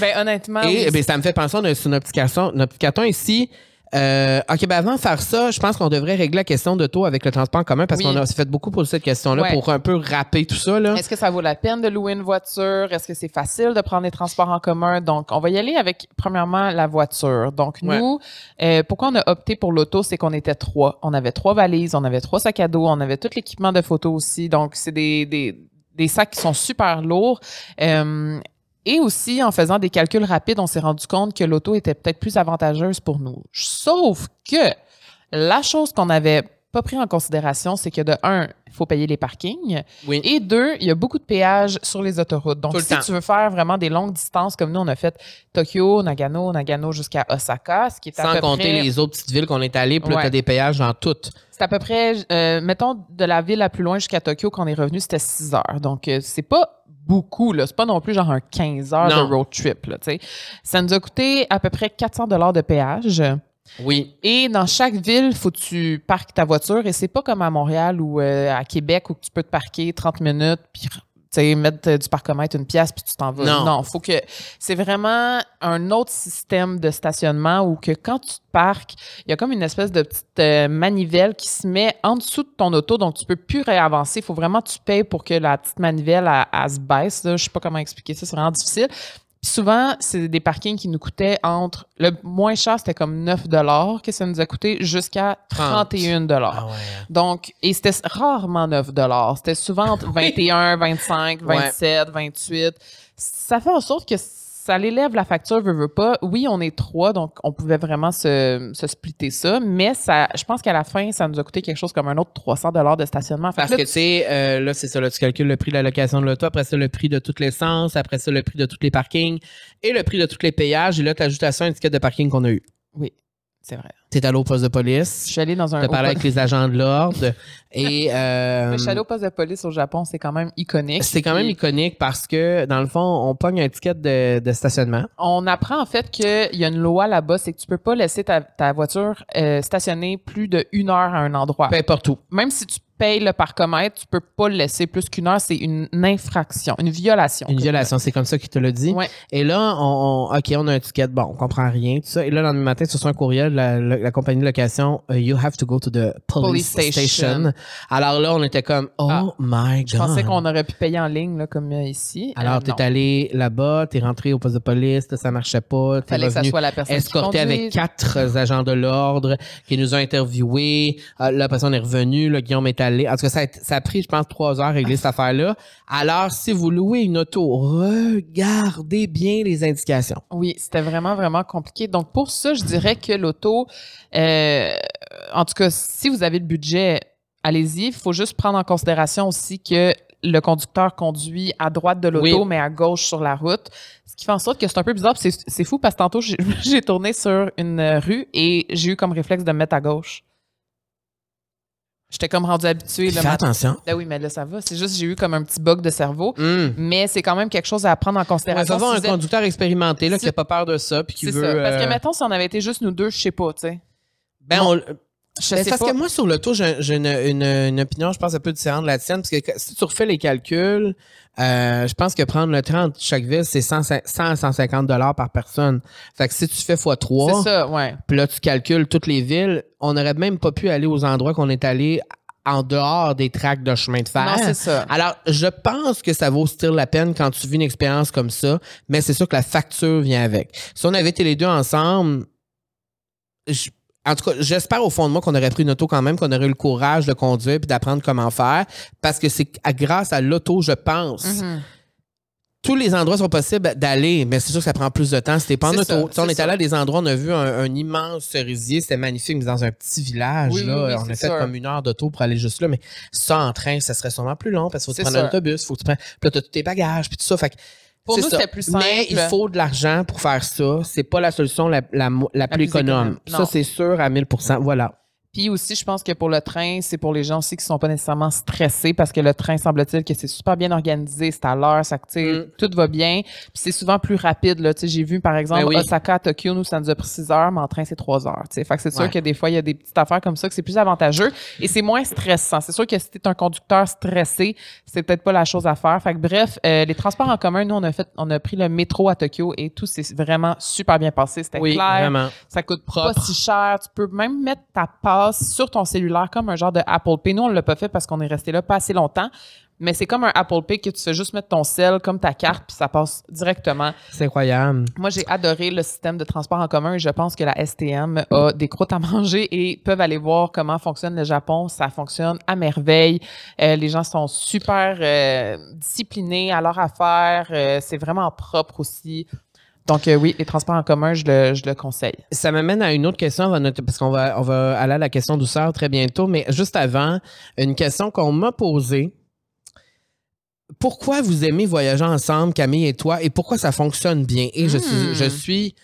Ben, honnêtement. Et oui, ben, ça me fait penser, on a sur notre petit carton, notre petit carton ici. Euh, OK, ben avant de faire ça, je pense qu'on devrait régler la question de taux avec le transport en commun parce Oui. qu'on a fait beaucoup pour cette question-là Ouais. pour un peu rapper tout ça. Là. Est-ce que ça vaut la peine de louer une voiture? Est-ce que c'est facile de prendre les transports en commun? Donc, on va y aller avec, premièrement, la voiture. Donc, Ouais. nous, euh, pourquoi on a opté pour l'auto? C'est qu'on était trois. On avait trois valises, on avait trois sacs à dos, on avait tout l'équipement de photo aussi. Donc, c'est des, des, des sacs qui sont super lourds. Euh, Et aussi, en faisant des calculs rapides, on s'est rendu compte que l'auto était peut-être plus avantageuse pour nous. Sauf que la chose qu'on n'avait pas pris en considération, c'est que de un, il faut payer les parkings. Oui. Et deux, il y a beaucoup de péages sur les autoroutes. Donc, Tout si tu veux faire vraiment des longues distances, comme nous, on a fait Tokyo, Nagano, Nagano jusqu'à Osaka, ce qui est à Sans peu compter près... les autres petites villes qu'on est allé, puis là, Ouais. t'as des péages dans toutes. C'est à peu près, euh, mettons, de la ville la plus loin jusqu'à Tokyo, qu'on est revenu, c'était 6 heures. Donc, euh, c'est pas beaucoup, là. C'est pas non plus genre un 15 heures Non. de road trip, là, tu. Ça nous a coûté à peu près 400 dollars de péage. Oui. Et dans chaque ville, faut que tu parques ta voiture. Et c'est pas comme à Montréal ou euh, à Québec où tu peux te parquer 30 minutes puis mettre euh, du parcomètre une pièce puis tu t'en vas. Non. non, faut que c'est vraiment un autre système de stationnement où que quand tu te parques, il y a comme une espèce de petite euh, manivelle qui se met en dessous de ton auto, donc tu peux plus réavancer. Il faut vraiment que tu payes pour que la petite manivelle elle, elle se baisse. Là. Je sais pas comment expliquer ça, c'est vraiment difficile. Puis souvent, c'est des parkings qui nous coûtaient entre le moins cher, c'était comme 9 que ça nous a coûté jusqu'à 31 Ah ouais. donc, et c'était rarement 9 C'était souvent entre 21, 25, 27, 28. Ça fait en sorte que ça l'élève la facture, veut, veut pas. Oui, on est trois, donc on pouvait vraiment se, se splitter ça, mais ça, je pense qu'à la fin, ça nous a coûté quelque chose comme un autre 300 de stationnement. Fait Parce que, tu sais, euh, là, c'est ça, là, tu calcules le prix de la location de l'auto, après ça, le prix de toute l'essence, après ça, le prix de tous les parkings et le prix de tous les payages. Et là, tu ajoutes à ça un ticket de parking qu'on a eu. Oui, c'est vrai. Tu es allé au poste de Je police, suis allée dans un. tu as parlé avec les agents de l'ordre et. euh, Le chalet au poste de police au Japon, c'est quand même iconique. c'est quand même iconique parce que, dans le fond, on pogne un ticket de, de stationnement. On apprend en fait qu'il y a une loi là-bas, c'est que tu peux pas laisser ta, ta voiture euh, stationner plus de une heure à un endroit. Peu importe où. Même si tu payes le parcomètre, tu peux pas le laisser plus qu'une heure. C'est une infraction, une violation. Une violation, c'est comme ça qu'il te l'a dit. Ouais. Et là, on, on- OK, on a un ticket. Bon, on comprend rien, tout ça. Et là, le lendemain matin, sur un courriel, la, la, la compagnie de location, uh, you have to go to the police, Police station. station. Alors là, on était comme, oh Ah, my God. Je pensais qu'on aurait pu payer en ligne là, comme euh, ici. Alors, Euh, t'es non. allé là-bas, t'es rentré au poste de police, ça marchait pas. T'es Fallait que ça soit la personne escorté qui avec quatre agents de l'ordre qui nous ont interviewés. Euh, là, on est revenu. Là, Guillaume est allé. En tout cas, ça a, ça a pris, je pense, trois heures à régler cette affaire-là. Alors, si vous louez une auto, regardez bien les indications. Oui, c'était vraiment, vraiment compliqué. Donc, pour ça, je dirais que l'auto, euh, en tout cas, si vous avez le budget, allez-y. Il faut juste prendre en considération aussi que le conducteur conduit à droite de l'auto, Oui. mais à gauche sur la route. Ce qui fait en sorte que c'est un peu bizarre. C'est c'est fou parce que tantôt, j'ai tourné sur une rue et j'ai eu comme réflexe de me mettre à gauche. J'étais comme rendu habitué. Fais Là, attention. Ah oui, mais là, ça va. C'est juste j'ai eu comme un petit bug de cerveau. Hum. Mais c'est quand même quelque chose à prendre en Ouais, considération. ça va, Si un êtes- conducteur expérimenté là, qui n'a pas peur de ça puis qui veut. ça. Parce que, euh, mettons, si on avait été juste nous deux, je sais pas, tu sais. ben, on- Je Ben, sais parce pas. que moi, sur l'auto, j'ai j'ai une, une, une opinion, je pense, un peu différente de la tienne. Parce que si tu refais les calculs, euh, je pense que prendre le train entre chaque ville, c'est 100, 100 à 150 dollars par personne. Fait que si tu fais x3, C'est ça, ouais. puis là, tu calcules toutes les villes, on n'aurait même pas pu aller aux endroits qu'on est allé en dehors des tracts de chemin de fer. Non, c'est ça. Alors, je pense que ça vaut still la peine quand tu vis une expérience comme ça, mais c'est sûr que la facture vient avec. Si on avait été les deux ensemble, je- en tout cas, j'espère au fond de moi qu'on aurait pris une auto quand même, qu'on aurait eu le courage de conduire puis d'apprendre comment faire, parce que c'est grâce à l'auto, je pense. Mhm. Tous les endroits sont possibles d'aller, mais c'est sûr que ça prend plus de temps t'es pas en auto. ça, on est allé à des endroits, on a vu un, un immense cerisier, c'était magnifique, mais dans un petit village. Oui, là, oui, oui, on a fait sûr. comme une heure d'auto pour aller juste là, mais ça en train, ça serait sûrement plus long parce qu'il faut que tu C'est prennes un autobus, faut que tu prennes. Puis là, t'as tous tes bagages, puis tout ça. Fait que Pour nous, c'était plus Mais il simple. faut de l'argent pour faire ça. C'est pas la solution la, la, mo- la plus, plus économe. économe. Ça, c'est sûr à 1000% Voilà. Puis aussi, je pense que pour le train, c'est pour les gens aussi qui sont pas nécessairement stressés parce que le train, semble-t-il que c'est super bien organisé, c'est à l'heure, ça, Mm. tout va bien. Puis c'est souvent plus rapide, là. J'ai vu, par exemple, Ben oui. Osaka à Tokyo, nous, ça nous a pris 6 heures, mais en train, c'est 3 heures, tu sais. Fait que c'est sûr Ouais. que des fois, il y a des petites affaires comme ça que c'est plus avantageux et c'est moins stressant. C'est sûr que si t'es un conducteur stressé, c'est peut-être pas la chose à faire. Fait que bref, euh, les transports en commun, nous, on a fait, on a pris le métro à Tokyo et tout s'est vraiment super bien passé. C'était Oui, clair. vraiment. Ça coûte Propre. pas si cher. Tu peux même mettre ta passe sur ton cellulaire comme un genre de Apple Pay. Nous, on l'a pas fait parce qu'on est resté là pas assez longtemps. mais c'est comme un Apple Pay que tu fais juste mettre ton sel comme ta carte, puis ça passe directement. C'est incroyable. Moi, j'ai adoré le système de transport en commun et je pense que la STM a des croûtes à manger et peuvent aller voir comment fonctionne le Japon. Ça fonctionne à merveille. Euh, les gens sont super euh, disciplinés à leur affaire. Euh, c'est vraiment propre aussi. Donc euh, oui, les transports en commun, je le, je le conseille. Ça m'amène à une autre question, parce qu'on va, on va aller à la question douceur très bientôt, mais juste avant, une question qu'on m'a posée. Pourquoi vous aimez voyager ensemble, Camille et toi, et pourquoi ça fonctionne bien? Et je, suis, Hmm. je suis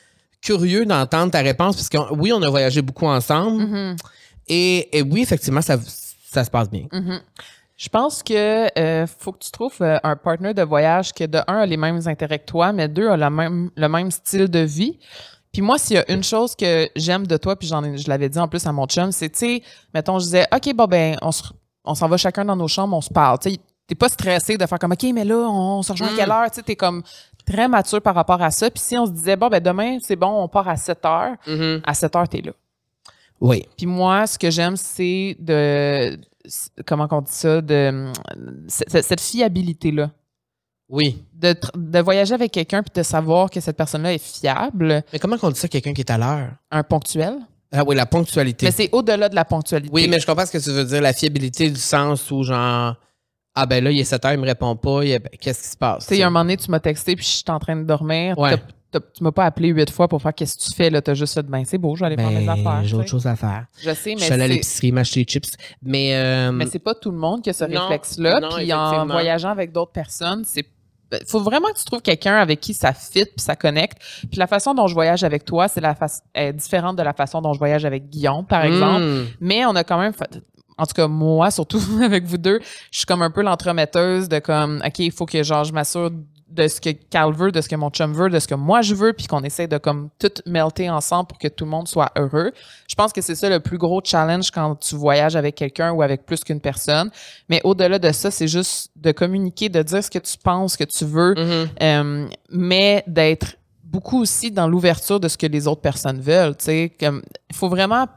curieux d'entendre ta réponse, parce que oui, on a voyagé beaucoup ensemble, Mhm. et, et oui, effectivement, ça, ça se passe bien. Mhm. Je pense que euh, faut que tu trouves euh, un partenaire de voyage que de un a les mêmes intérêts que toi, mais deux a la même, le même style de vie. Puis moi, s'il y a une chose que j'aime de toi, puis j'en ai- je l'avais dit en plus à mon chum, c'est, tu sais, mettons, je disais, OK, bon, ben, on, se- on s'en va chacun dans nos chambres, on se parle. Tu sais, t'es pas stressé de faire comme, OK, mais là, on se rejoint à Mm. quelle heure? Tu sais, t'es comme très mature par rapport à ça. Puis si on se disait, bon, ben, demain, c'est bon, on part à 7 heures, à 7 heures, t'es là. Oui. Puis moi, ce que j'aime, c'est de. Comment on dit ça? De, cette, cette fiabilité-là. Oui. De, de voyager avec quelqu'un puis de savoir que cette personne-là est fiable, Mais comment on dit ça, quelqu'un qui est à l'heure? un ponctuel. Ah oui, la ponctualité. Mais c'est au-delà de la ponctualité. Oui, mais je comprends ce que tu veux dire, la fiabilité du sens où genre ah ben là il est 7 heures, il me répond pas, a- qu'est-ce qui se passe? Tu sais, il y a un moment donné, tu m'as texté puis je suis en train de dormir. Ouais. Tu m'as pas appelé huit fois pour faire qu'est-ce que tu fais là? T'as juste fait ben c'est beau, je vais aller prendre mes Ben, affaires. j'ai autre chose à faire. Je sais, Je mais suis allé à c'est- l'épicerie m'acheter des chips. Mais, euh, Mais c'est pas tout le monde qui a ce réflexe-là. Puis en voyageant avec d'autres personnes, c'est ben, faut vraiment que tu trouves quelqu'un avec qui ça fit puis ça connecte. Puis la façon dont je voyage avec toi, c'est la face est différente de la façon dont je voyage avec Guillaume, par exemple. hmm, Mais on a quand même fait- en tout cas, moi, surtout avec vous deux, je suis comme un peu l'entremetteuse de comme, OK, il faut que genre, je m'assure de ce que Carl veut, de ce que mon chum veut, de ce que moi je veux, puis qu'on essaie de comme tout melter ensemble pour que tout le monde soit heureux. Je pense que c'est ça le plus gros challenge quand tu voyages avec quelqu'un ou avec plus qu'une personne. Mais au-delà de ça, c'est juste de communiquer, de dire ce que tu penses, que tu veux, mhm. euh, mais d'être beaucoup aussi dans l'ouverture de ce que les autres personnes veulent. Tu sais, comme il faut vraiment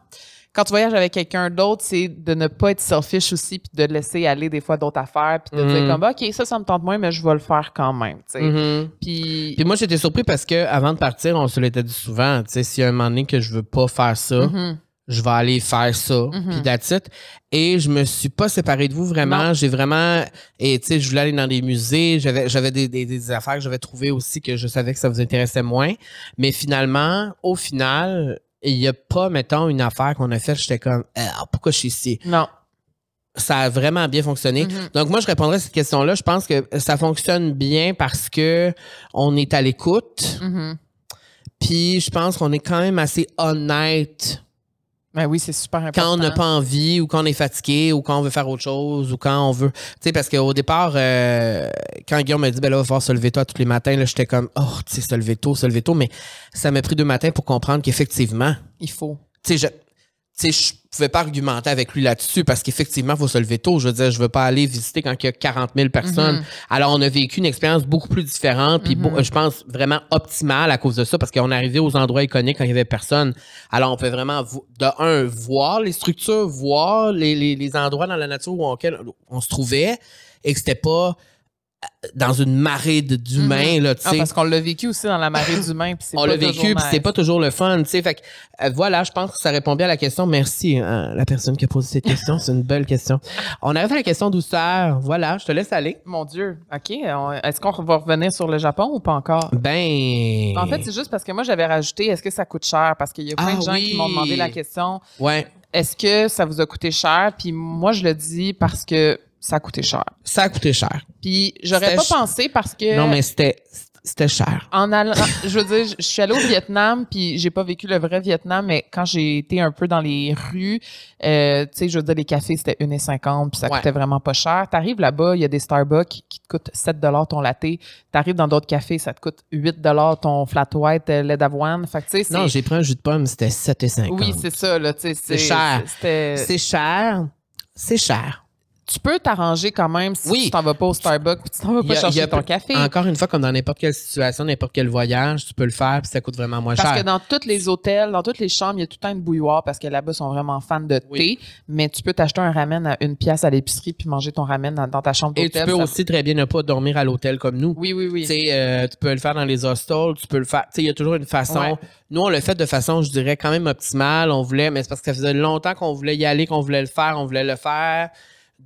quand tu voyages avec quelqu'un d'autre, c'est de ne pas être selfish aussi, puis de laisser aller des fois d'autres affaires, puis de Mhm. dire comme ok ça ça me tente moins, mais je vais le faire quand même. Mhm. Puis Puis moi j'étais surpris parce que avant de partir, on se l'était dit souvent, tu sais, s'il y a un moment donné que je veux pas faire ça, Mhm. je vais aller faire ça, Mhm. puis that's it. Et je me suis pas séparé de vous vraiment. J'ai vraiment, et tu sais, je voulais aller dans des musées. J'avais, j'avais des, des, des affaires que j'avais trouvées aussi que je savais que ça vous intéressait moins. Mais finalement, au final, il y a pas, mettons, une affaire qu'on a faite. J'étais comme, ah, pourquoi je suis ici? non. Ça a vraiment bien fonctionné. Mhm. Donc moi, je répondrais à cette question-là. Je pense que ça fonctionne bien parce que on est à l'écoute. Mhm. Puis je pense qu'on est quand même assez honnête Ben oui, c'est super important. quand on n'a pas envie ou quand on est fatigué ou quand on veut faire autre chose ou quand on veut. Tu sais, parce qu'au départ, euh, quand Guillaume m'a dit, ben là, va falloir se lever tôt tous les matins, là, j'étais comme, oh, tu sais, se lever tôt, se lever tôt. Mais ça m'a pris deux matins pour comprendre qu'effectivement, Il faut. tu sais, je. Tu sais, je pouvais pas argumenter avec lui là-dessus parce qu'effectivement, il faut se lever tôt. Je veux dire, je veux pas aller visiter quand il y a 40 000 personnes. Mhm. Alors, on a vécu une expérience beaucoup plus différente, puis Mhm. beau- je pense vraiment optimale à cause de ça, parce qu'on est arrivé aux endroits iconiques quand il y avait personne. Alors, on peut vraiment, de un, voir les structures, voir les, les, les endroits dans la nature où on, on se trouvait, et que c'était pas dans une marée d'humains, là, tu Ah, sais. parce qu'on l'a vécu aussi dans la marée d'humains, puis c'est on l'a vécu, puis c'est pas toujours le fun, tu sais. Fait que, euh, voilà, je pense que ça répond bien à la question. Merci, hein, la personne qui a posé cette question. c'est une belle question. On arrive à la question douceur. Voilà, je te laisse aller. Mon Dieu. OK. Est-ce qu'on va revenir sur le Japon ou pas encore? Ben. En fait, c'est juste parce que moi, j'avais rajouté est-ce que ça coûte cher? Parce qu'il y a plein Ah de gens oui. qui m'ont demandé la question ouais, est-ce que ça vous a coûté cher? Puis moi, je le dis parce que ça a coûté cher. ça a coûté cher. Puis j'aurais pas ch- pensé parce que. Non, mais c'était, c'était cher. En allant, je veux dire, je suis allée au Vietnam, puis j'ai pas vécu le vrai Vietnam, mais quand j'ai été un peu dans les rues, euh, tu sais, je veux dire, les cafés, c'était 1,50, puis ça Ouais. coûtait vraiment pas cher. T'arrives là-bas, il y a des Starbucks qui te coûtent 7 ton latte. T'arrives dans d'autres cafés, ça te coûte 8 ton flat white euh, lait d'avoine. Fait que, tu sais. Non, j'ai pris un jus de pomme, c'était 7,50. Oui, c'est ça, là, tu sais. C'est cher. C'est cher. C'est cher. Tu peux t'arranger quand même si Oui. tu t'en vas pas au Starbucks puis tu t'en vas pas a- chercher ton café. Encore une fois, comme dans n'importe quelle situation, n'importe quel voyage, tu peux le faire puis ça coûte vraiment moins Parce cher. que dans tous les hôtels, dans toutes les chambres, il y a tout le temps une bouilloire parce que là-bas, ils sont vraiment fans de Oui. thé. Mais tu peux t'acheter un ramen à une pièce à l'épicerie puis manger ton ramen dans, dans ta chambre Et d'hôtel. tu peux Ça- aussi très bien ne pas dormir à l'hôtel comme nous. Oui, oui, oui. Tu euh, tu peux le faire dans les hostels, tu peux le faire. Il y a toujours une façon. Ouais. Nous, on l'a fait de façon, je dirais, quand même optimale. On voulait, mais c'est parce que ça faisait longtemps qu'on voulait y aller, qu'on voulait le faire, on voulait le faire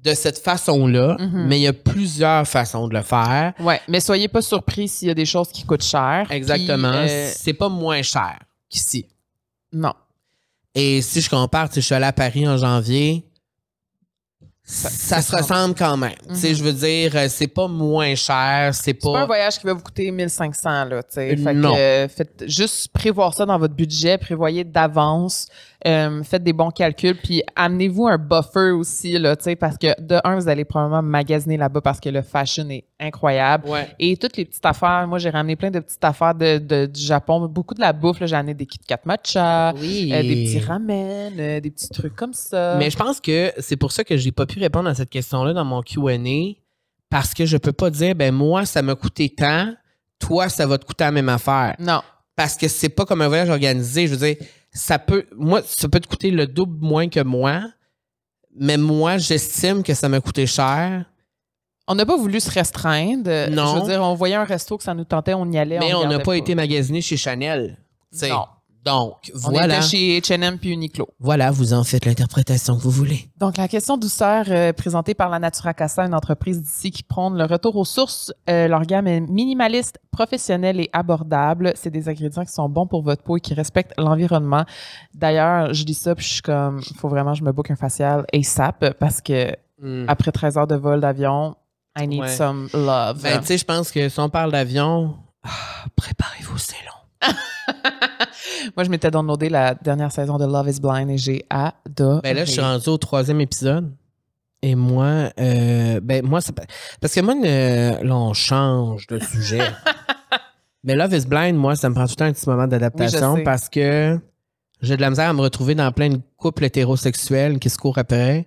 de cette façon-là. Mhm. Mais il y a plusieurs façons de le faire. Ouais, mais soyez pas surpris s'il y a des choses qui coûtent cher. Exactement. Euh, C'est pas moins cher qu'ici. non. Et si je compare, je suis allé à Paris en janvier, ça, ça se se ressemble quand même. Tu sais, Mhm. je veux dire, euh, c'est pas moins cher, c'est pas un voyage qui va vous coûter 1500 là, tu sais. Fait que, non. euh, faites juste prévoir ça dans votre budget, prévoyez d'avance, euh, faites des bons calculs, puis amenez-vous un buffer aussi là, parce que de un, vous allez probablement magasiner là-bas parce que le fashion est incroyable. Ouais. Et toutes les petites affaires, moi j'ai ramené plein de petites affaires de, de- du Japon, beaucoup de la bouffe, là, j'ai amené des Kit Kat matcha, Oui. euh, des petits ramen, euh, des petits trucs comme ça. Mais je pense que c'est pour ça que j'ai pas pu répondre à cette question-là dans mon Q&A parce que je peux pas dire ben moi ça m'a coûté tant, toi ça va te coûter la même affaire non. parce que c'est pas comme un voyage organisé, je veux dire ça peut moi ça peut te coûter le double moins que moi. Mais moi, j'estime que ça m'a coûté cher. On n'a pas voulu se restreindre. Non. Je veux dire, on voyait un resto que ça nous tentait, on y allait. Mais on n'a pas été magasiné chez Chanel. Non. Donc, On voilà. était chez H&M puis Uniqlo. Voilà, vous en faites l'interprétation que vous voulez. Donc, la question douceur euh, présentée par la Natura Casa, une entreprise d'ici qui prône le retour aux sources. Euh, leur gamme est minimaliste, professionnelle et abordable. C'est des ingrédients qui sont bons pour votre peau et qui respectent l'environnement. D'ailleurs, je dis ça puis je suis comme, il faut vraiment que je me book un facial ASAP parce que Hmm. après 13 heures de vol d'avion, I need Ouais. some love. Ben, tu sais, je pense que si on parle d'avion, ah, préparez-vous, c'est long. Moi, je m'étais downloadé la dernière saison de Love is Blind et j'ai adoré. Ben là, je suis rendu au troisième épisode. Et moi, euh, ben moi, pas- parce que moi, le- là, on change de sujet. Mais Love is Blind, moi, ça me prend tout le temps un petit moment d'adaptation Oui, parce que j'ai de la misère à me retrouver dans plein de couples hétérosexuels qui se courent après.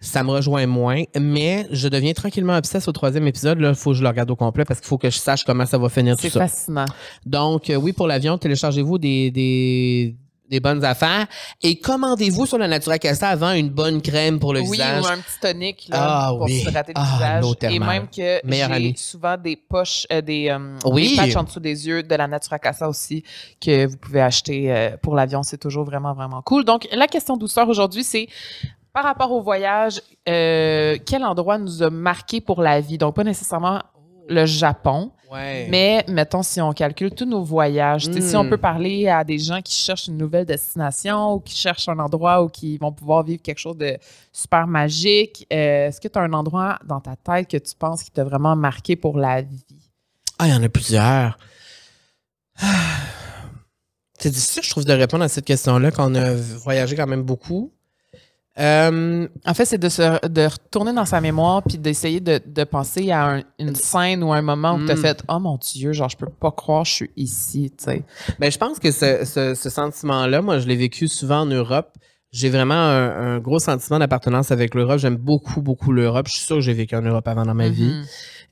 Ça me rejoint moins, mais je deviens tranquillement obsesse au troisième épisode. Là, il faut que je le regarde au complet parce qu'il faut que je sache comment ça va finir tout C'est ça. fascinant. Donc, euh, oui, pour l'avion, téléchargez-vous des, des, des bonnes affaires et commandez-vous sur la Natura Casa avant une bonne crème pour le oui, visage? ou un petit tonique là, Ah, pour oui. se hydrater le Ah, visage. Et même que j'ai souvent des poches, euh, des, euh, Oui. des patchs en dessous des yeux de la Natura Casa aussi que vous pouvez acheter euh, pour l'avion. C'est toujours vraiment, vraiment cool. Donc, la question douceur aujourd'hui, c'est par rapport au voyage, euh, quel endroit nous a marqué pour la vie? Donc, pas nécessairement le Japon, Ouais. Mais mettons, si on calcule tous nos voyages, si on Mm. peut parler à des gens qui cherchent une nouvelle destination ou qui cherchent un endroit où qui vont pouvoir vivre quelque chose de super magique, euh, est-ce que tu as un endroit dans ta tête que tu penses qui t'a vraiment marqué pour la vie? Ah, il y en a plusieurs. Ah. C'est difficile, je trouve, de répondre à cette question-là quand on a voyagé quand même beaucoup. Euh, En fait, c'est de, se, de retourner dans sa mémoire puis d'essayer de, de penser à un- une scène ou un moment où tu as Mm. fait Oh mon Dieu, genre, je peux pas croire que je suis ici, tu sais. Ben, je pense que ce, ce- ce sentiment-là, moi, je l'ai vécu souvent en Europe. J'ai vraiment un, un gros sentiment d'appartenance avec l'Europe. J'aime beaucoup, beaucoup l'Europe. Je suis sûr que j'ai vécu en Europe avant dans ma vie. Mhm.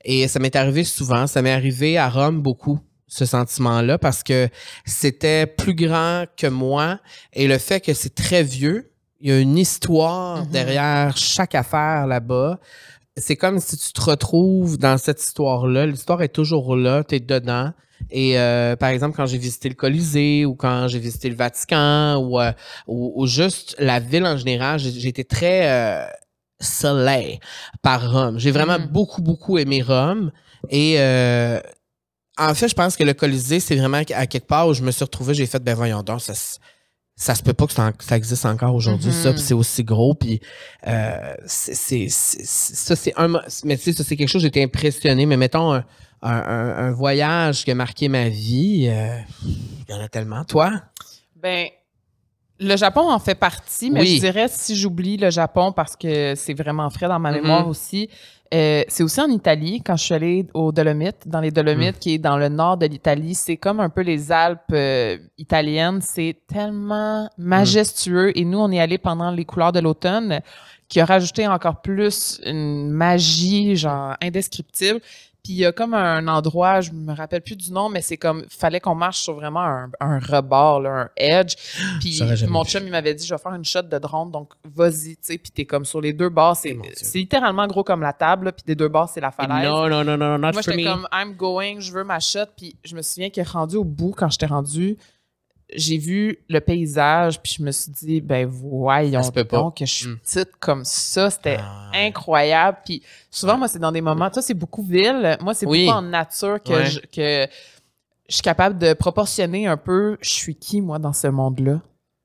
Et ça m'est arrivé souvent. Ça m'est arrivé à Rome beaucoup, ce sentiment-là, parce que c'était plus grand que moi. Et le fait que c'est très vieux, il y a une histoire Mhm. derrière chaque affaire là-bas. C'est comme si tu te retrouves dans cette histoire-là. L'histoire est toujours là, tu es dedans. Et euh, par exemple, quand j'ai visité le Colisée ou quand j'ai visité le Vatican ou, euh, ou, ou juste la ville en général, j'ai été très euh, soleil par Rome. J'ai vraiment Mhm. beaucoup, beaucoup aimé Rome. Et euh, en fait, je pense que le Colisée, c'est vraiment à quelque part où je me suis retrouvé, j'ai fait, ben voyons donc, ça, ça se peut pas que ça, en- ça existe encore aujourd'hui, ça, puis c'est aussi gros, puis euh, c'est, ça, c'est un, mais tu sais, ça, c'est quelque chose, j'étais impressionné, mais mettons un, un, voyage qui a marqué ma vie, euh, il y en a tellement. Toi? Ben, le Japon en fait partie, mais Oui. je dirais si j'oublie le Japon parce que c'est vraiment frais dans ma Mhm. mémoire aussi. Euh, c'est aussi en Italie, quand je suis allée aux Dolomites, dans les Dolomites, qui est dans le nord de l'Italie. C'est comme un peu les Alpes euh, italiennes. C'est tellement majestueux. Et nous, on est allés pendant les couleurs de l'automne, qui a rajouté encore plus une magie, genre, indescriptible. Puis il y a comme un endroit, je me rappelle plus du nom, mais c'est comme, fallait qu'on marche sur vraiment un, un rebord, là, un edge. Puis mon chum, il m'avait dit, je vais faire une shot de drone, donc vas-y, tu sais. Puis t'es comme sur les deux bords, c'est, Oh c'est littéralement gros comme la table, puis des deux bords, c'est la falaise. Non, non, non, non, not Moi, j'étais me. comme, I'm going, je veux ma shot. Puis je me souviens que rendu au bout, quand j'étais rendu, j'ai vu le paysage, puis je me suis dit, ben voyons peut pas. donc que je suis Mm. petite comme ça. C'était Ah. incroyable. Puis souvent, moi, c'est dans des moments, toi, c'est beaucoup ville. Moi, c'est Oui. beaucoup en nature que, Ouais. je, que je suis capable de proportionner un peu, je suis qui, moi, dans ce monde-là.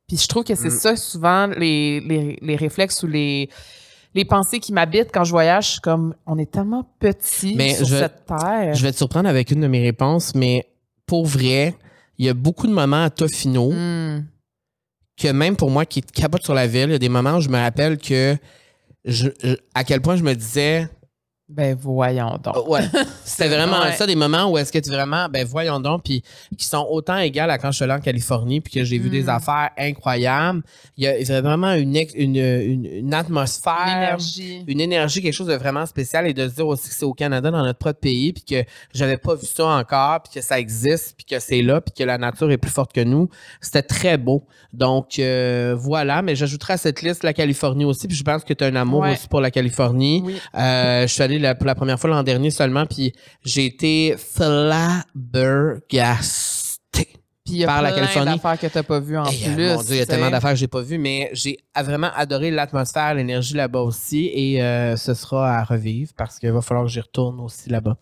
Puis je trouve que c'est Mm. ça, souvent, les, les, les réflexes ou les, les pensées qui m'habitent quand je voyage. Je suis comme, on est tellement petit Mais sur je- cette terre. Je vais te surprendre avec une de mes réponses, mais pour vrai, il y a beaucoup de moments à Tofino Hmm. que même pour moi qui capote sur la ville, il y a des moments où je me rappelle que je, je- à quel point je me disais Ben voyons donc. Oh, ouais, c'était vraiment Ouais. ça des moments où est-ce que tu vraiment ben voyons donc puis qui sont autant égales à quand je suis allé en Californie puis que j'ai vu Mm. des affaires incroyables. Il y a vraiment une une, une, une atmosphère L'énergie. une énergie, quelque chose de vraiment spécial et de se dire aussi que c'est au Canada, dans notre propre pays, puis que j'avais pas vu ça encore, puis que ça existe, puis que c'est là, puis que la nature est plus forte que nous. C'était très beau. Donc, euh, voilà, mais j'ajouterai à cette liste la Californie aussi, puis je pense que tu as un amour Ouais. aussi pour la Californie. Oui. Euh, je suis allé la- pour la première fois l'an dernier seulement, puis j'ai été flabbergasté. Puis il y a par la plein Californie. d'affaires que tu n'as pas vues en Hey, euh, plus. mon Dieu, il y a tellement d'affaires que j'ai pas vues, mais j'ai vraiment adoré l'atmosphère, l'énergie là-bas aussi, et euh, ce sera à revivre parce qu'il va falloir que j'y retourne aussi là-bas.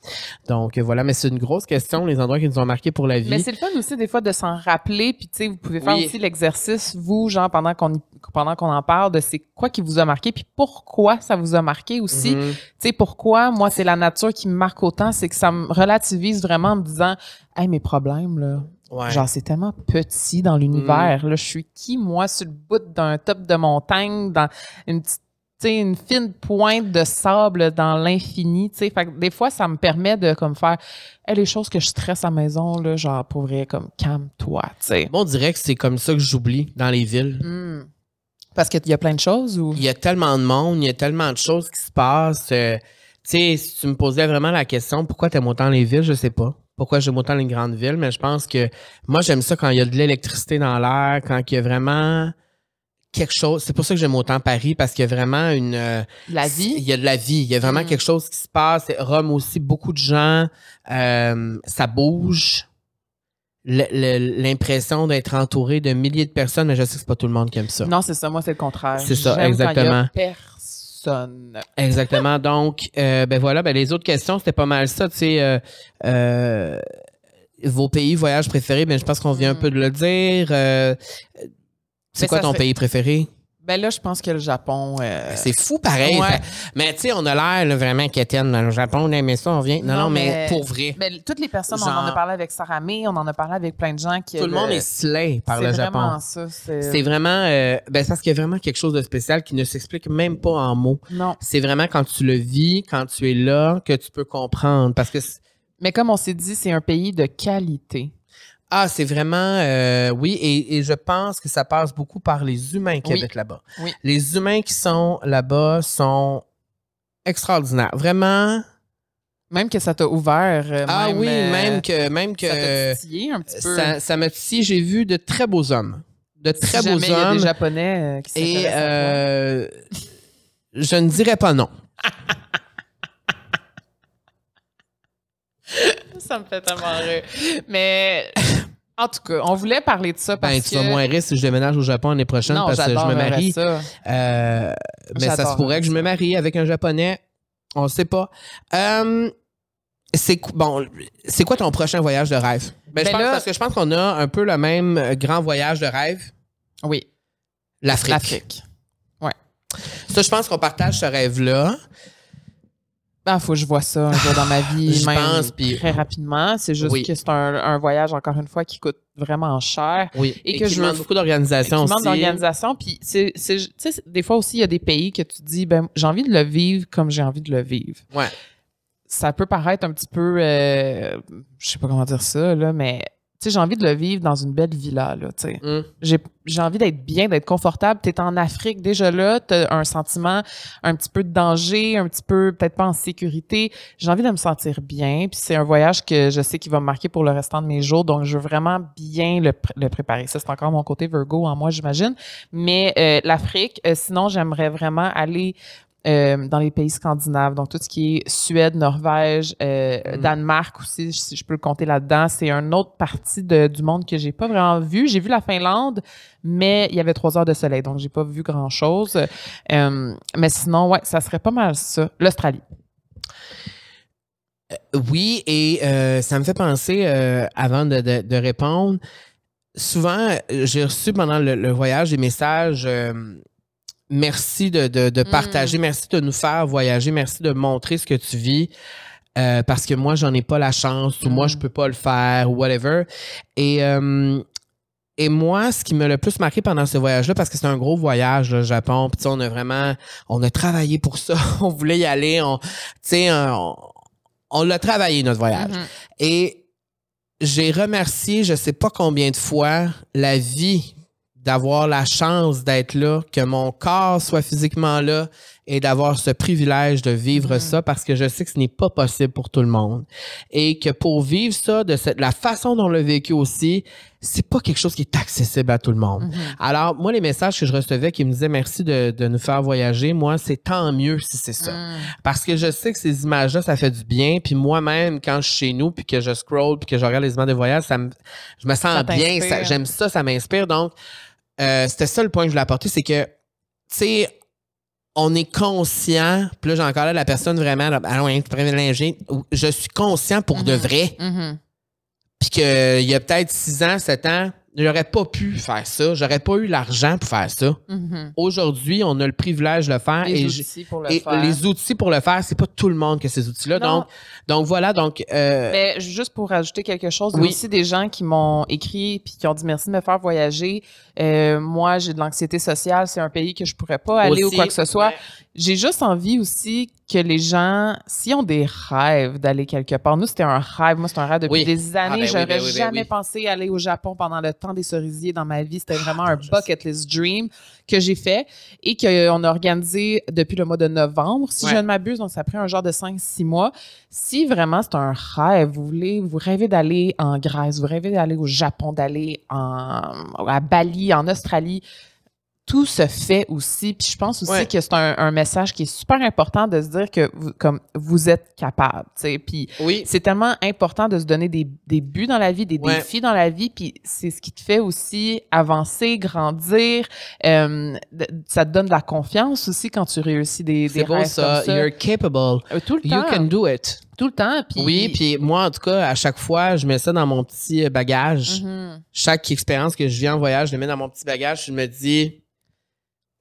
Donc voilà, mais c'est une grosse question, les endroits qui nous ont marqués pour la vie. Mais c'est le fun aussi des fois de s'en rappeler. Puis tu sais, vous pouvez faire Oui. aussi l'exercice, vous, genre, pendant qu'on pendant qu'on en parle, de c'est quoi qui vous a marqué, puis pourquoi ça vous a marqué aussi. Mhm. Tu sais, pourquoi moi, c'est la nature qui me marque autant, c'est que ça me relativise vraiment en me disant, hey, mes problèmes, là, Ouais. Genre, c'est tellement petit dans l'univers. Là, je suis qui, moi, sur le bout d'un top de montagne, dans une petite, tu sais, une fine pointe de sable dans l'infini, des fois, ça me permet de, comme, faire, Hey, les choses que je stresse à la maison, là, genre, pour vrai, comme, calme-toi, tu sais. Moi, on dirait que c'est comme ça que j'oublie dans les villes. Hmm. Parce qu'il y a plein de choses ou? Il y a tellement de monde, il y a tellement de choses qui se passent. euh, tu sais, si tu me posais vraiment la question, pourquoi t'aimes autant les villes, je sais pas. Pourquoi j'aime autant les grandes villes, mais je pense que moi, j'aime ça quand il y a de l'électricité dans l'air, quand il y a vraiment quelque chose. C'est pour ça que j'aime autant Paris, parce qu'il y a vraiment une... euh, La Il vie. y a de la vie. Il y a vraiment Mm. quelque chose qui se passe. Rome aussi, beaucoup de gens. euh, ça bouge. L'impression d'être entouré de milliers de personnes, mais je sais que c'est pas tout le monde qui aime ça. Non, c'est ça. Moi, c'est le contraire. C'est ça, J'aime quand il y a exactement. Personne. Exactement. Donc, euh, ben voilà, ben les autres questions, c'était pas mal ça. Tu sais, euh, euh, vos pays voyages préférés, ben je pense qu'on vient un Mm. peu de le dire. C'est Mais quoi ton pays préféré? Ben là, je pense que le Japon. euh, C'est fou pareil. ouais. Ça- Mais tu sais, on a l'air là, vraiment quétaine dans le Japon, on aimait ça, on vient. Non, non, Non, mais, mais- pour vrai. Ben, toutes les personnes, on en a parlé avec Sarah May, on en a parlé avec plein de gens qui. Tout le monde est slay par le C'est Japon. vraiment ça. C'est C'est vraiment, euh, ben, c'est parce qu'il y a vraiment quelque chose de spécial qui ne s'explique même pas en mots. Non. C'est vraiment quand tu le vis, quand tu es là, que tu peux comprendre. Parce que, c'est- Mais comme on s'est dit, c'est un pays de qualité. Ah, c'est vraiment, euh, oui, et, et je pense que ça passe beaucoup par les humains qui Oui. habitent là-bas. Oui. Les humains qui sont là-bas sont extraordinaires. Vraiment. Même que ça t'a ouvert. euh, ah même, oui, euh, même que, même Ça t'a que, titillé un petit peu. ça, ça m'a titillé. J'ai vu de très beaux hommes. De Si très beaux jamais il y a hommes. des Japonais qui Et je ne dirais pas non. Ça me fait tellement rire. Mais en tout cas, on voulait parler de ça parce Ben, que. tu vas moins rire si je déménage au Japon l'année prochaine non, parce que je me marie. ça. Euh, mais ça se pourrait que je me marie avec un japonais. On ne sait pas. Euh, c'est bon, c'est quoi ton prochain voyage de rêve? Ben, je Ben pense, là- parce que je pense qu'on a un peu le même euh, grand voyage de rêve. Oui, L'Afrique. l'Afrique. Ça, je pense qu'on partage ce rêve-là. Ben, faut que je vois ça un jour dans ma vie, Je même pense, puis- très rapidement. C'est juste Oui. que c'est un, un voyage, encore une fois, qui coûte vraiment cher. Oui. Et Et, que qui je demande beaucoup d'organisation aussi. demande d'organisation. Puis, c'est, c'est- tu sais, c'est- des fois aussi, il y a des pays que tu dis, ben, j'ai envie de le vivre comme j'ai envie de le vivre. Ouais. Ça peut paraître un petit peu, euh, je sais pas comment dire ça, là, mais sais, j'ai envie de le vivre dans une belle villa, là, tu sais. Mm. J'ai, j'ai envie d'être bien, d'être confortable. Tu es en Afrique, déjà là, tu as un sentiment un petit peu de danger, un petit peu, peut-être pas en sécurité. J'ai envie de me sentir bien. Puis c'est un voyage que je sais qu'il va me marquer pour le restant de mes jours. Donc, je veux vraiment bien le, pr- le préparer. Ça, c'est encore mon côté Virgo en moi, j'imagine. Mais euh, l'Afrique, euh, sinon, j'aimerais vraiment aller euh, dans les pays scandinaves, donc tout ce qui est Suède, Norvège, euh, Mm. Danemark aussi, si je peux le compter là-dedans. C'est une autre partie de- du monde que j'ai pas vraiment vu. J'ai vu la Finlande, mais il y avait trois heures de soleil, donc j'ai pas vu grand-chose. Euh, mais sinon, ouais, ça serait pas mal ça. L'Australie. Oui, et ça me fait penser, avant de, de- de répondre, souvent, j'ai reçu pendant le, le voyage des messages. Merci de, de- de partager, merci de nous faire voyager, merci de montrer ce que tu vis. euh, parce que moi, j'en ai pas la chance, ou moi, Mm. je peux pas le faire, ou whatever. Et, euh, et moi, ce qui m'a le plus marqué pendant ce voyage-là, parce que c'est un gros voyage, le Japon, puis tu sais, on a vraiment, on a travaillé pour ça, on voulait y aller, on, tu sais, on, on l'a travaillé, notre voyage. Mhm. Et j'ai remercié, je sais pas combien de fois, la vie d'avoir la chance d'être là, que mon corps soit physiquement là et d'avoir ce privilège de vivre Mhm. ça parce que je sais que ce n'est pas possible pour tout le monde. Et que pour vivre ça de cette, la façon dont on l'a vécu aussi, c'est pas quelque chose qui est accessible à tout le monde. Mhm. Alors, moi, les messages que je recevais qui me disaient merci de, de nous faire voyager, moi, c'est tant mieux si c'est ça. Mhm. Parce que je sais que ces images-là, ça fait du bien. Puis moi-même, quand je suis chez nous, puis que je scroll, puis que je regarde les images de voyage, ça me, je me sens Ça bien. J'aime ça, ça m'inspire. Donc, euh, c'était ça le point que je voulais apporter, c'est que, tu sais, on est conscient, puis là, j'ai encore là la personne vraiment, tu pourrais mélanger. Je suis conscient pour de Mhm. vrai. Mhm. Puis qu'il y a peut-être 6 ans, 7 ans, j'aurais pas pu faire ça. J'aurais pas eu l'argent pour faire ça. Mhm. Aujourd'hui, on a le privilège de le faire. Les et j'- outils pour le et faire. les outils pour le faire, c'est pas tout le monde qui a ces outils-là. Donc, donc voilà, donc euh, Mais juste pour rajouter quelque chose, il y a Oui. aussi des gens qui m'ont écrit puis qui ont dit merci de me faire voyager. Euh, moi, j'ai de l'anxiété sociale, c'est un pays que je pourrais pas aller ou quoi que ce soit. ouais. J'ai juste envie aussi que les gens, s'ils ont des rêves d'aller quelque part, nous c'était un rêve, moi c'est un rêve depuis Oui. des Ah, années. ben oui, J'aurais ben oui, ben jamais oui. pensé aller au Japon pendant le temps des cerisiers dans ma vie. C'était vraiment un bucket list dream que j'ai fait et qu'on a organisé depuis le mois de novembre, si Ouais. je ne m'abuse. Donc ça a pris un genre de 5-6 mois. Si vraiment c'est un rêve, vous voulez, vous rêvez d'aller en Grèce, vous rêvez d'aller au Japon, d'aller en, à Bali, en Australie, tout se fait aussi. Puis je pense aussi Ouais. que c'est un, un message qui est super important de se dire que vous, comme vous êtes capable. tu sais. Puis Oui. c'est tellement important de se donner des, des buts dans la vie, des Ouais. défis dans la vie, puis c'est ce qui te fait aussi avancer, grandir. Euh, ça te donne de la confiance aussi quand tu réussis des, des C'est beau rêves ça. comme ça. You're capable. Euh, tout le You temps. can do it. Tout le temps. Puis, Oui, puis moi, en tout cas, à chaque fois, je mets ça dans mon petit bagage. Mhm. Chaque expérience que je vis en voyage, je le mets dans mon petit bagage. Je me dis,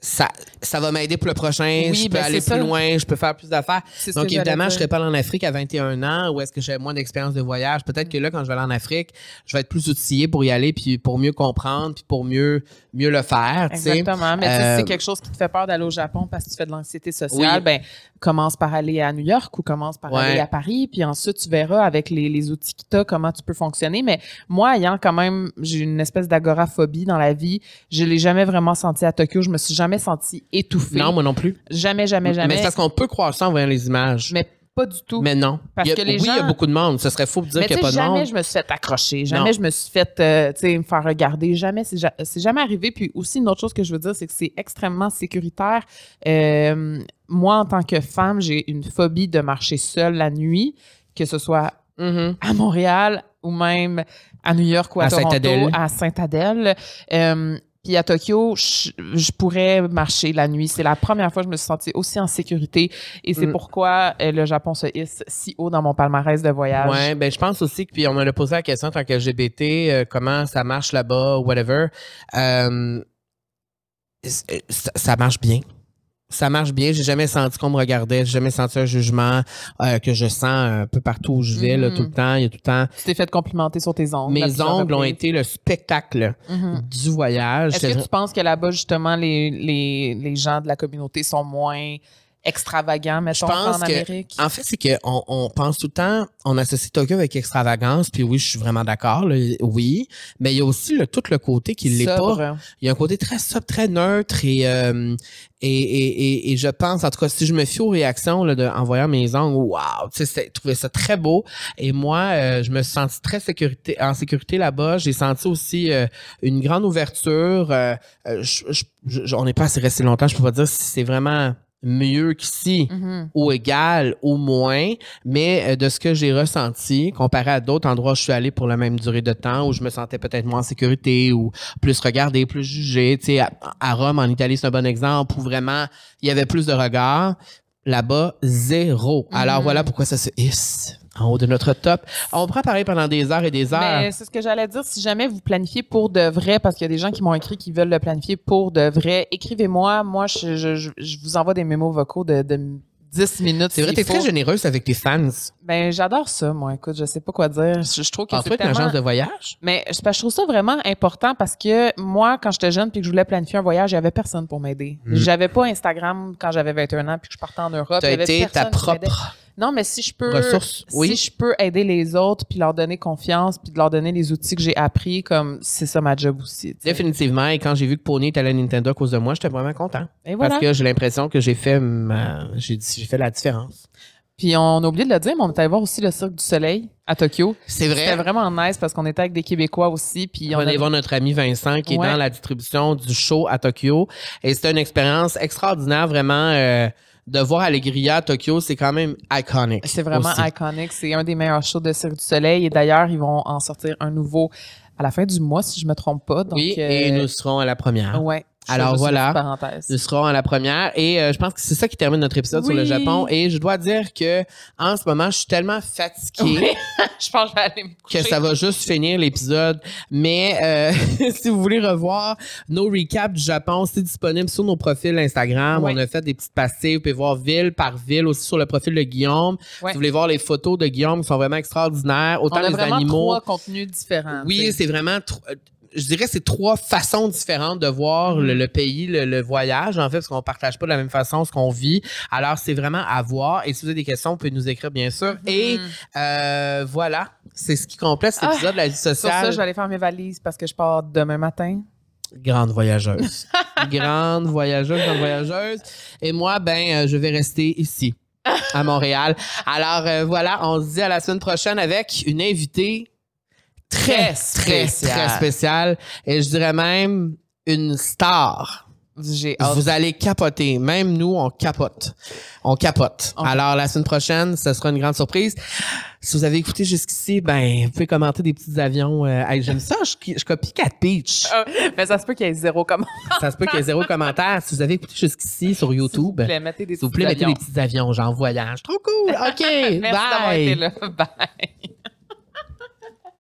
ça, ça va m'aider pour le prochain. Oui, je peux ben, aller plus ça. loin, je peux faire plus d'affaires. Donc, évidemment, je serais pas allé en Afrique à 21 ans ou est-ce que j'ai moins d'expérience de voyage? Peut-être que là, quand je vais aller en Afrique, je vais être plus outillé pour y aller, puis pour mieux comprendre, puis pour mieux, mieux le faire. Exactement. Mais si Euh, c'est quelque chose qui te fait peur d'aller au Japon parce que tu fais de l'anxiété sociale, Oui. ben commence par aller à New York ou commence par Ouais. aller à Paris, puis ensuite tu verras avec les, les outils que tu as comment tu peux fonctionner. Mais moi, ayant quand même, j'ai une espèce d'agoraphobie dans la vie, je l'ai jamais vraiment senti à Tokyo. Je me suis jamais sentie étouffée. Non, moi non plus. Jamais, jamais, jamais. Mais c'est parce qu'on peut croire ça en voyant les images. Mais pas du tout. Mais non. Parce a- que les oui, il y a gens- beaucoup de monde. Ce serait faux de dire qu'il n'y a pas de jamais monde. je me suis fait accrocher, jamais Non. je me suis fait euh, tu sais, me faire regarder, jamais c'est ja- c'est jamais arrivé. Puis aussi une autre chose que je veux dire, c'est que c'est extrêmement sécuritaire. Euh, moi, en tant que femme, j'ai une phobie de marcher seule la nuit, que ce soit Mhm. à Montréal ou même à New York ou à, À Toronto, Sainte-Adèle. à Sainte-Adèle. Euh, puis à Tokyo, je, je pourrais marcher la nuit. C'est la première fois que je me suis sentie aussi en sécurité. Et c'est Mm. pourquoi euh, le Japon se hisse si haut dans mon palmarès de voyage. Ouais, ben je pense aussi que puis on m'a posé la question en tant que LGBT, euh, comment ça marche là-bas, whatever. Euh, ça, ça marche bien. Ça marche bien. J'ai jamais senti qu'on me regardait. J'ai jamais senti un jugement euh, que je sens un peu partout où je vais, là, Mhm. tout le temps. Il y a tout le temps. Tu t'es fait complimenter sur tes ongles. Mes ongles ont été le spectacle Mhm. du voyage. Est-ce que tu penses que là-bas, justement, les, les, les gens de la communauté sont moins extravagant, mettons, pense en que- Amérique? En fait, c'est qu'on on pense tout le temps, on associe Tokyo avec extravagance, puis oui, je suis vraiment d'accord, oui, mais il y a aussi le, tout le côté qui l'est pas. Il y a un côté très sobre, très neutre et, euh, et, et, et, et je pense, en tout cas, si je me fie aux réactions là, de, en voyant mes ongles, waouh, tu sais, je trouvais ça très beau. Et moi, euh, je me suis senti très sécurité, en sécurité là-bas. J'ai senti aussi euh, une grande ouverture. euh, euh, je- je- je- on n'est pas assez resté longtemps, je peux pas dire si c'est vraiment mieux qu'ici Mhm. ou égal ou moins, mais euh, de ce que j'ai ressenti, comparé à d'autres endroits où je suis allé pour la même durée de temps, où je me sentais peut-être moins en sécurité ou plus regardé, plus jugé. Tu sais, à, à Rome, en Italie, c'est un bon exemple où vraiment il y avait plus de regards. Là-bas, zéro. Alors Mhm. voilà pourquoi ça se hisse en haut de notre top. On pourra parler pendant des heures et des heures. Mais c'est ce que j'allais dire. Si jamais vous planifiez pour de vrai, parce qu'il y a des gens qui m'ont écrit qui veulent le planifier pour de vrai, écrivez-moi. Moi, je, je, je- je vous envoie des mémos vocaux de, de 10 minutes. c'est vrai, t'es très généreuse avec tes fans. Ben, j'adore ça, moi. Écoute, je sais pas quoi dire. Je, je trouve que c'est être une tellement... agence de voyage? Mais je, je trouve ça vraiment important parce que moi, quand j'étais jeune puis que je voulais planifier un voyage, il y avait personne pour m'aider. Mm. J'avais pas Instagram quand j'avais 21 ans puis que je partais en Europe. Tu Il y as avait été ta propre Non, mais si je peux, si Oui. je peux aider les autres puis leur donner confiance puis de leur donner les outils que j'ai appris, comme c'est ça ma job aussi. Définitivement. Et quand j'ai vu que Pony était allé à Nintendo à cause de moi, j'étais vraiment content. Et voilà. Parce que j'ai l'impression que j'ai fait ma- j'ai fait la différence. Puis on a oublié de le dire, mais on est allé voir aussi le Cirque du Soleil à Tokyo. C'est C'était vrai. vraiment nice parce qu'on était avec des Québécois aussi. Puis on On a voir notre ami Vincent qui Ouais. est dans la distribution du show à Tokyo. Et c'était une expérience extraordinaire, vraiment. euh, de voir Allegria à Tokyo, c'est quand même iconic. C'est vraiment aussi. iconique. C'est un des meilleurs shows de Cirque du Soleil. Et d'ailleurs, ils vont en sortir un nouveau à la fin du mois, si je me trompe pas. Donc, oui, euh, et nous serons à la première. Ouais. Alors, voilà. Nous serons à la première et euh, je pense que c'est ça qui termine notre épisode sur le. Japon. Et je dois dire que en ce moment, je suis tellement fatiguée. Oui. je pense que je vais aller me coucher. que ça va juste finir l'épisode. Mais euh, si vous voulez revoir nos recaps du Japon, c'est disponible sur nos profils Instagram. On a fait des petites pastilles. Vous pouvez voir ville par ville aussi sur le profil de Guillaume. Si vous voulez voir les photos de Guillaume, qui sont vraiment extraordinaires. On Autant a les vraiment animaux. trois contenus différents. Oui, c'est vraiment. Je dirais c'est trois façons différentes de voir Mhm. le, le pays, le, le voyage, en fait, parce qu'on partage pas de la même façon ce qu'on vit. Alors, c'est vraiment à voir. Et si vous avez des questions, vous pouvez nous écrire, bien sûr. Et Mhm. euh, voilà, c'est ce qui complète cet Ah, épisode de la vie Sur sociale. ça, je vais aller faire mes valises parce que je pars demain matin. Grande voyageuse. grande voyageuse, grande voyageuse. Et moi, ben, euh, je vais rester ici, à Montréal. Alors euh, voilà, on se dit à la semaine prochaine avec une invitée très, très, très spéciale. Et je dirais même une star. Vous allez capoter. Même nous, on capote. On capote. Alors, la semaine prochaine, ce sera une grande surprise. Si vous avez écouté jusqu'ici, ben, vous pouvez commenter des petits avions. Euh, hey, J'aime ça. Je, je copie Cat Peach. Ah, mais ça se peut qu'il y ait zéro comment. Ça se peut qu'il y ait zéro commentaire. Si vous avez écouté jusqu'ici sur YouTube, S'il vous plaît, mettez des s'il vous petits plaît, mettez avions. des petits avions, genre voyage. Trop cool. OK. Merci bye. été là. Bye.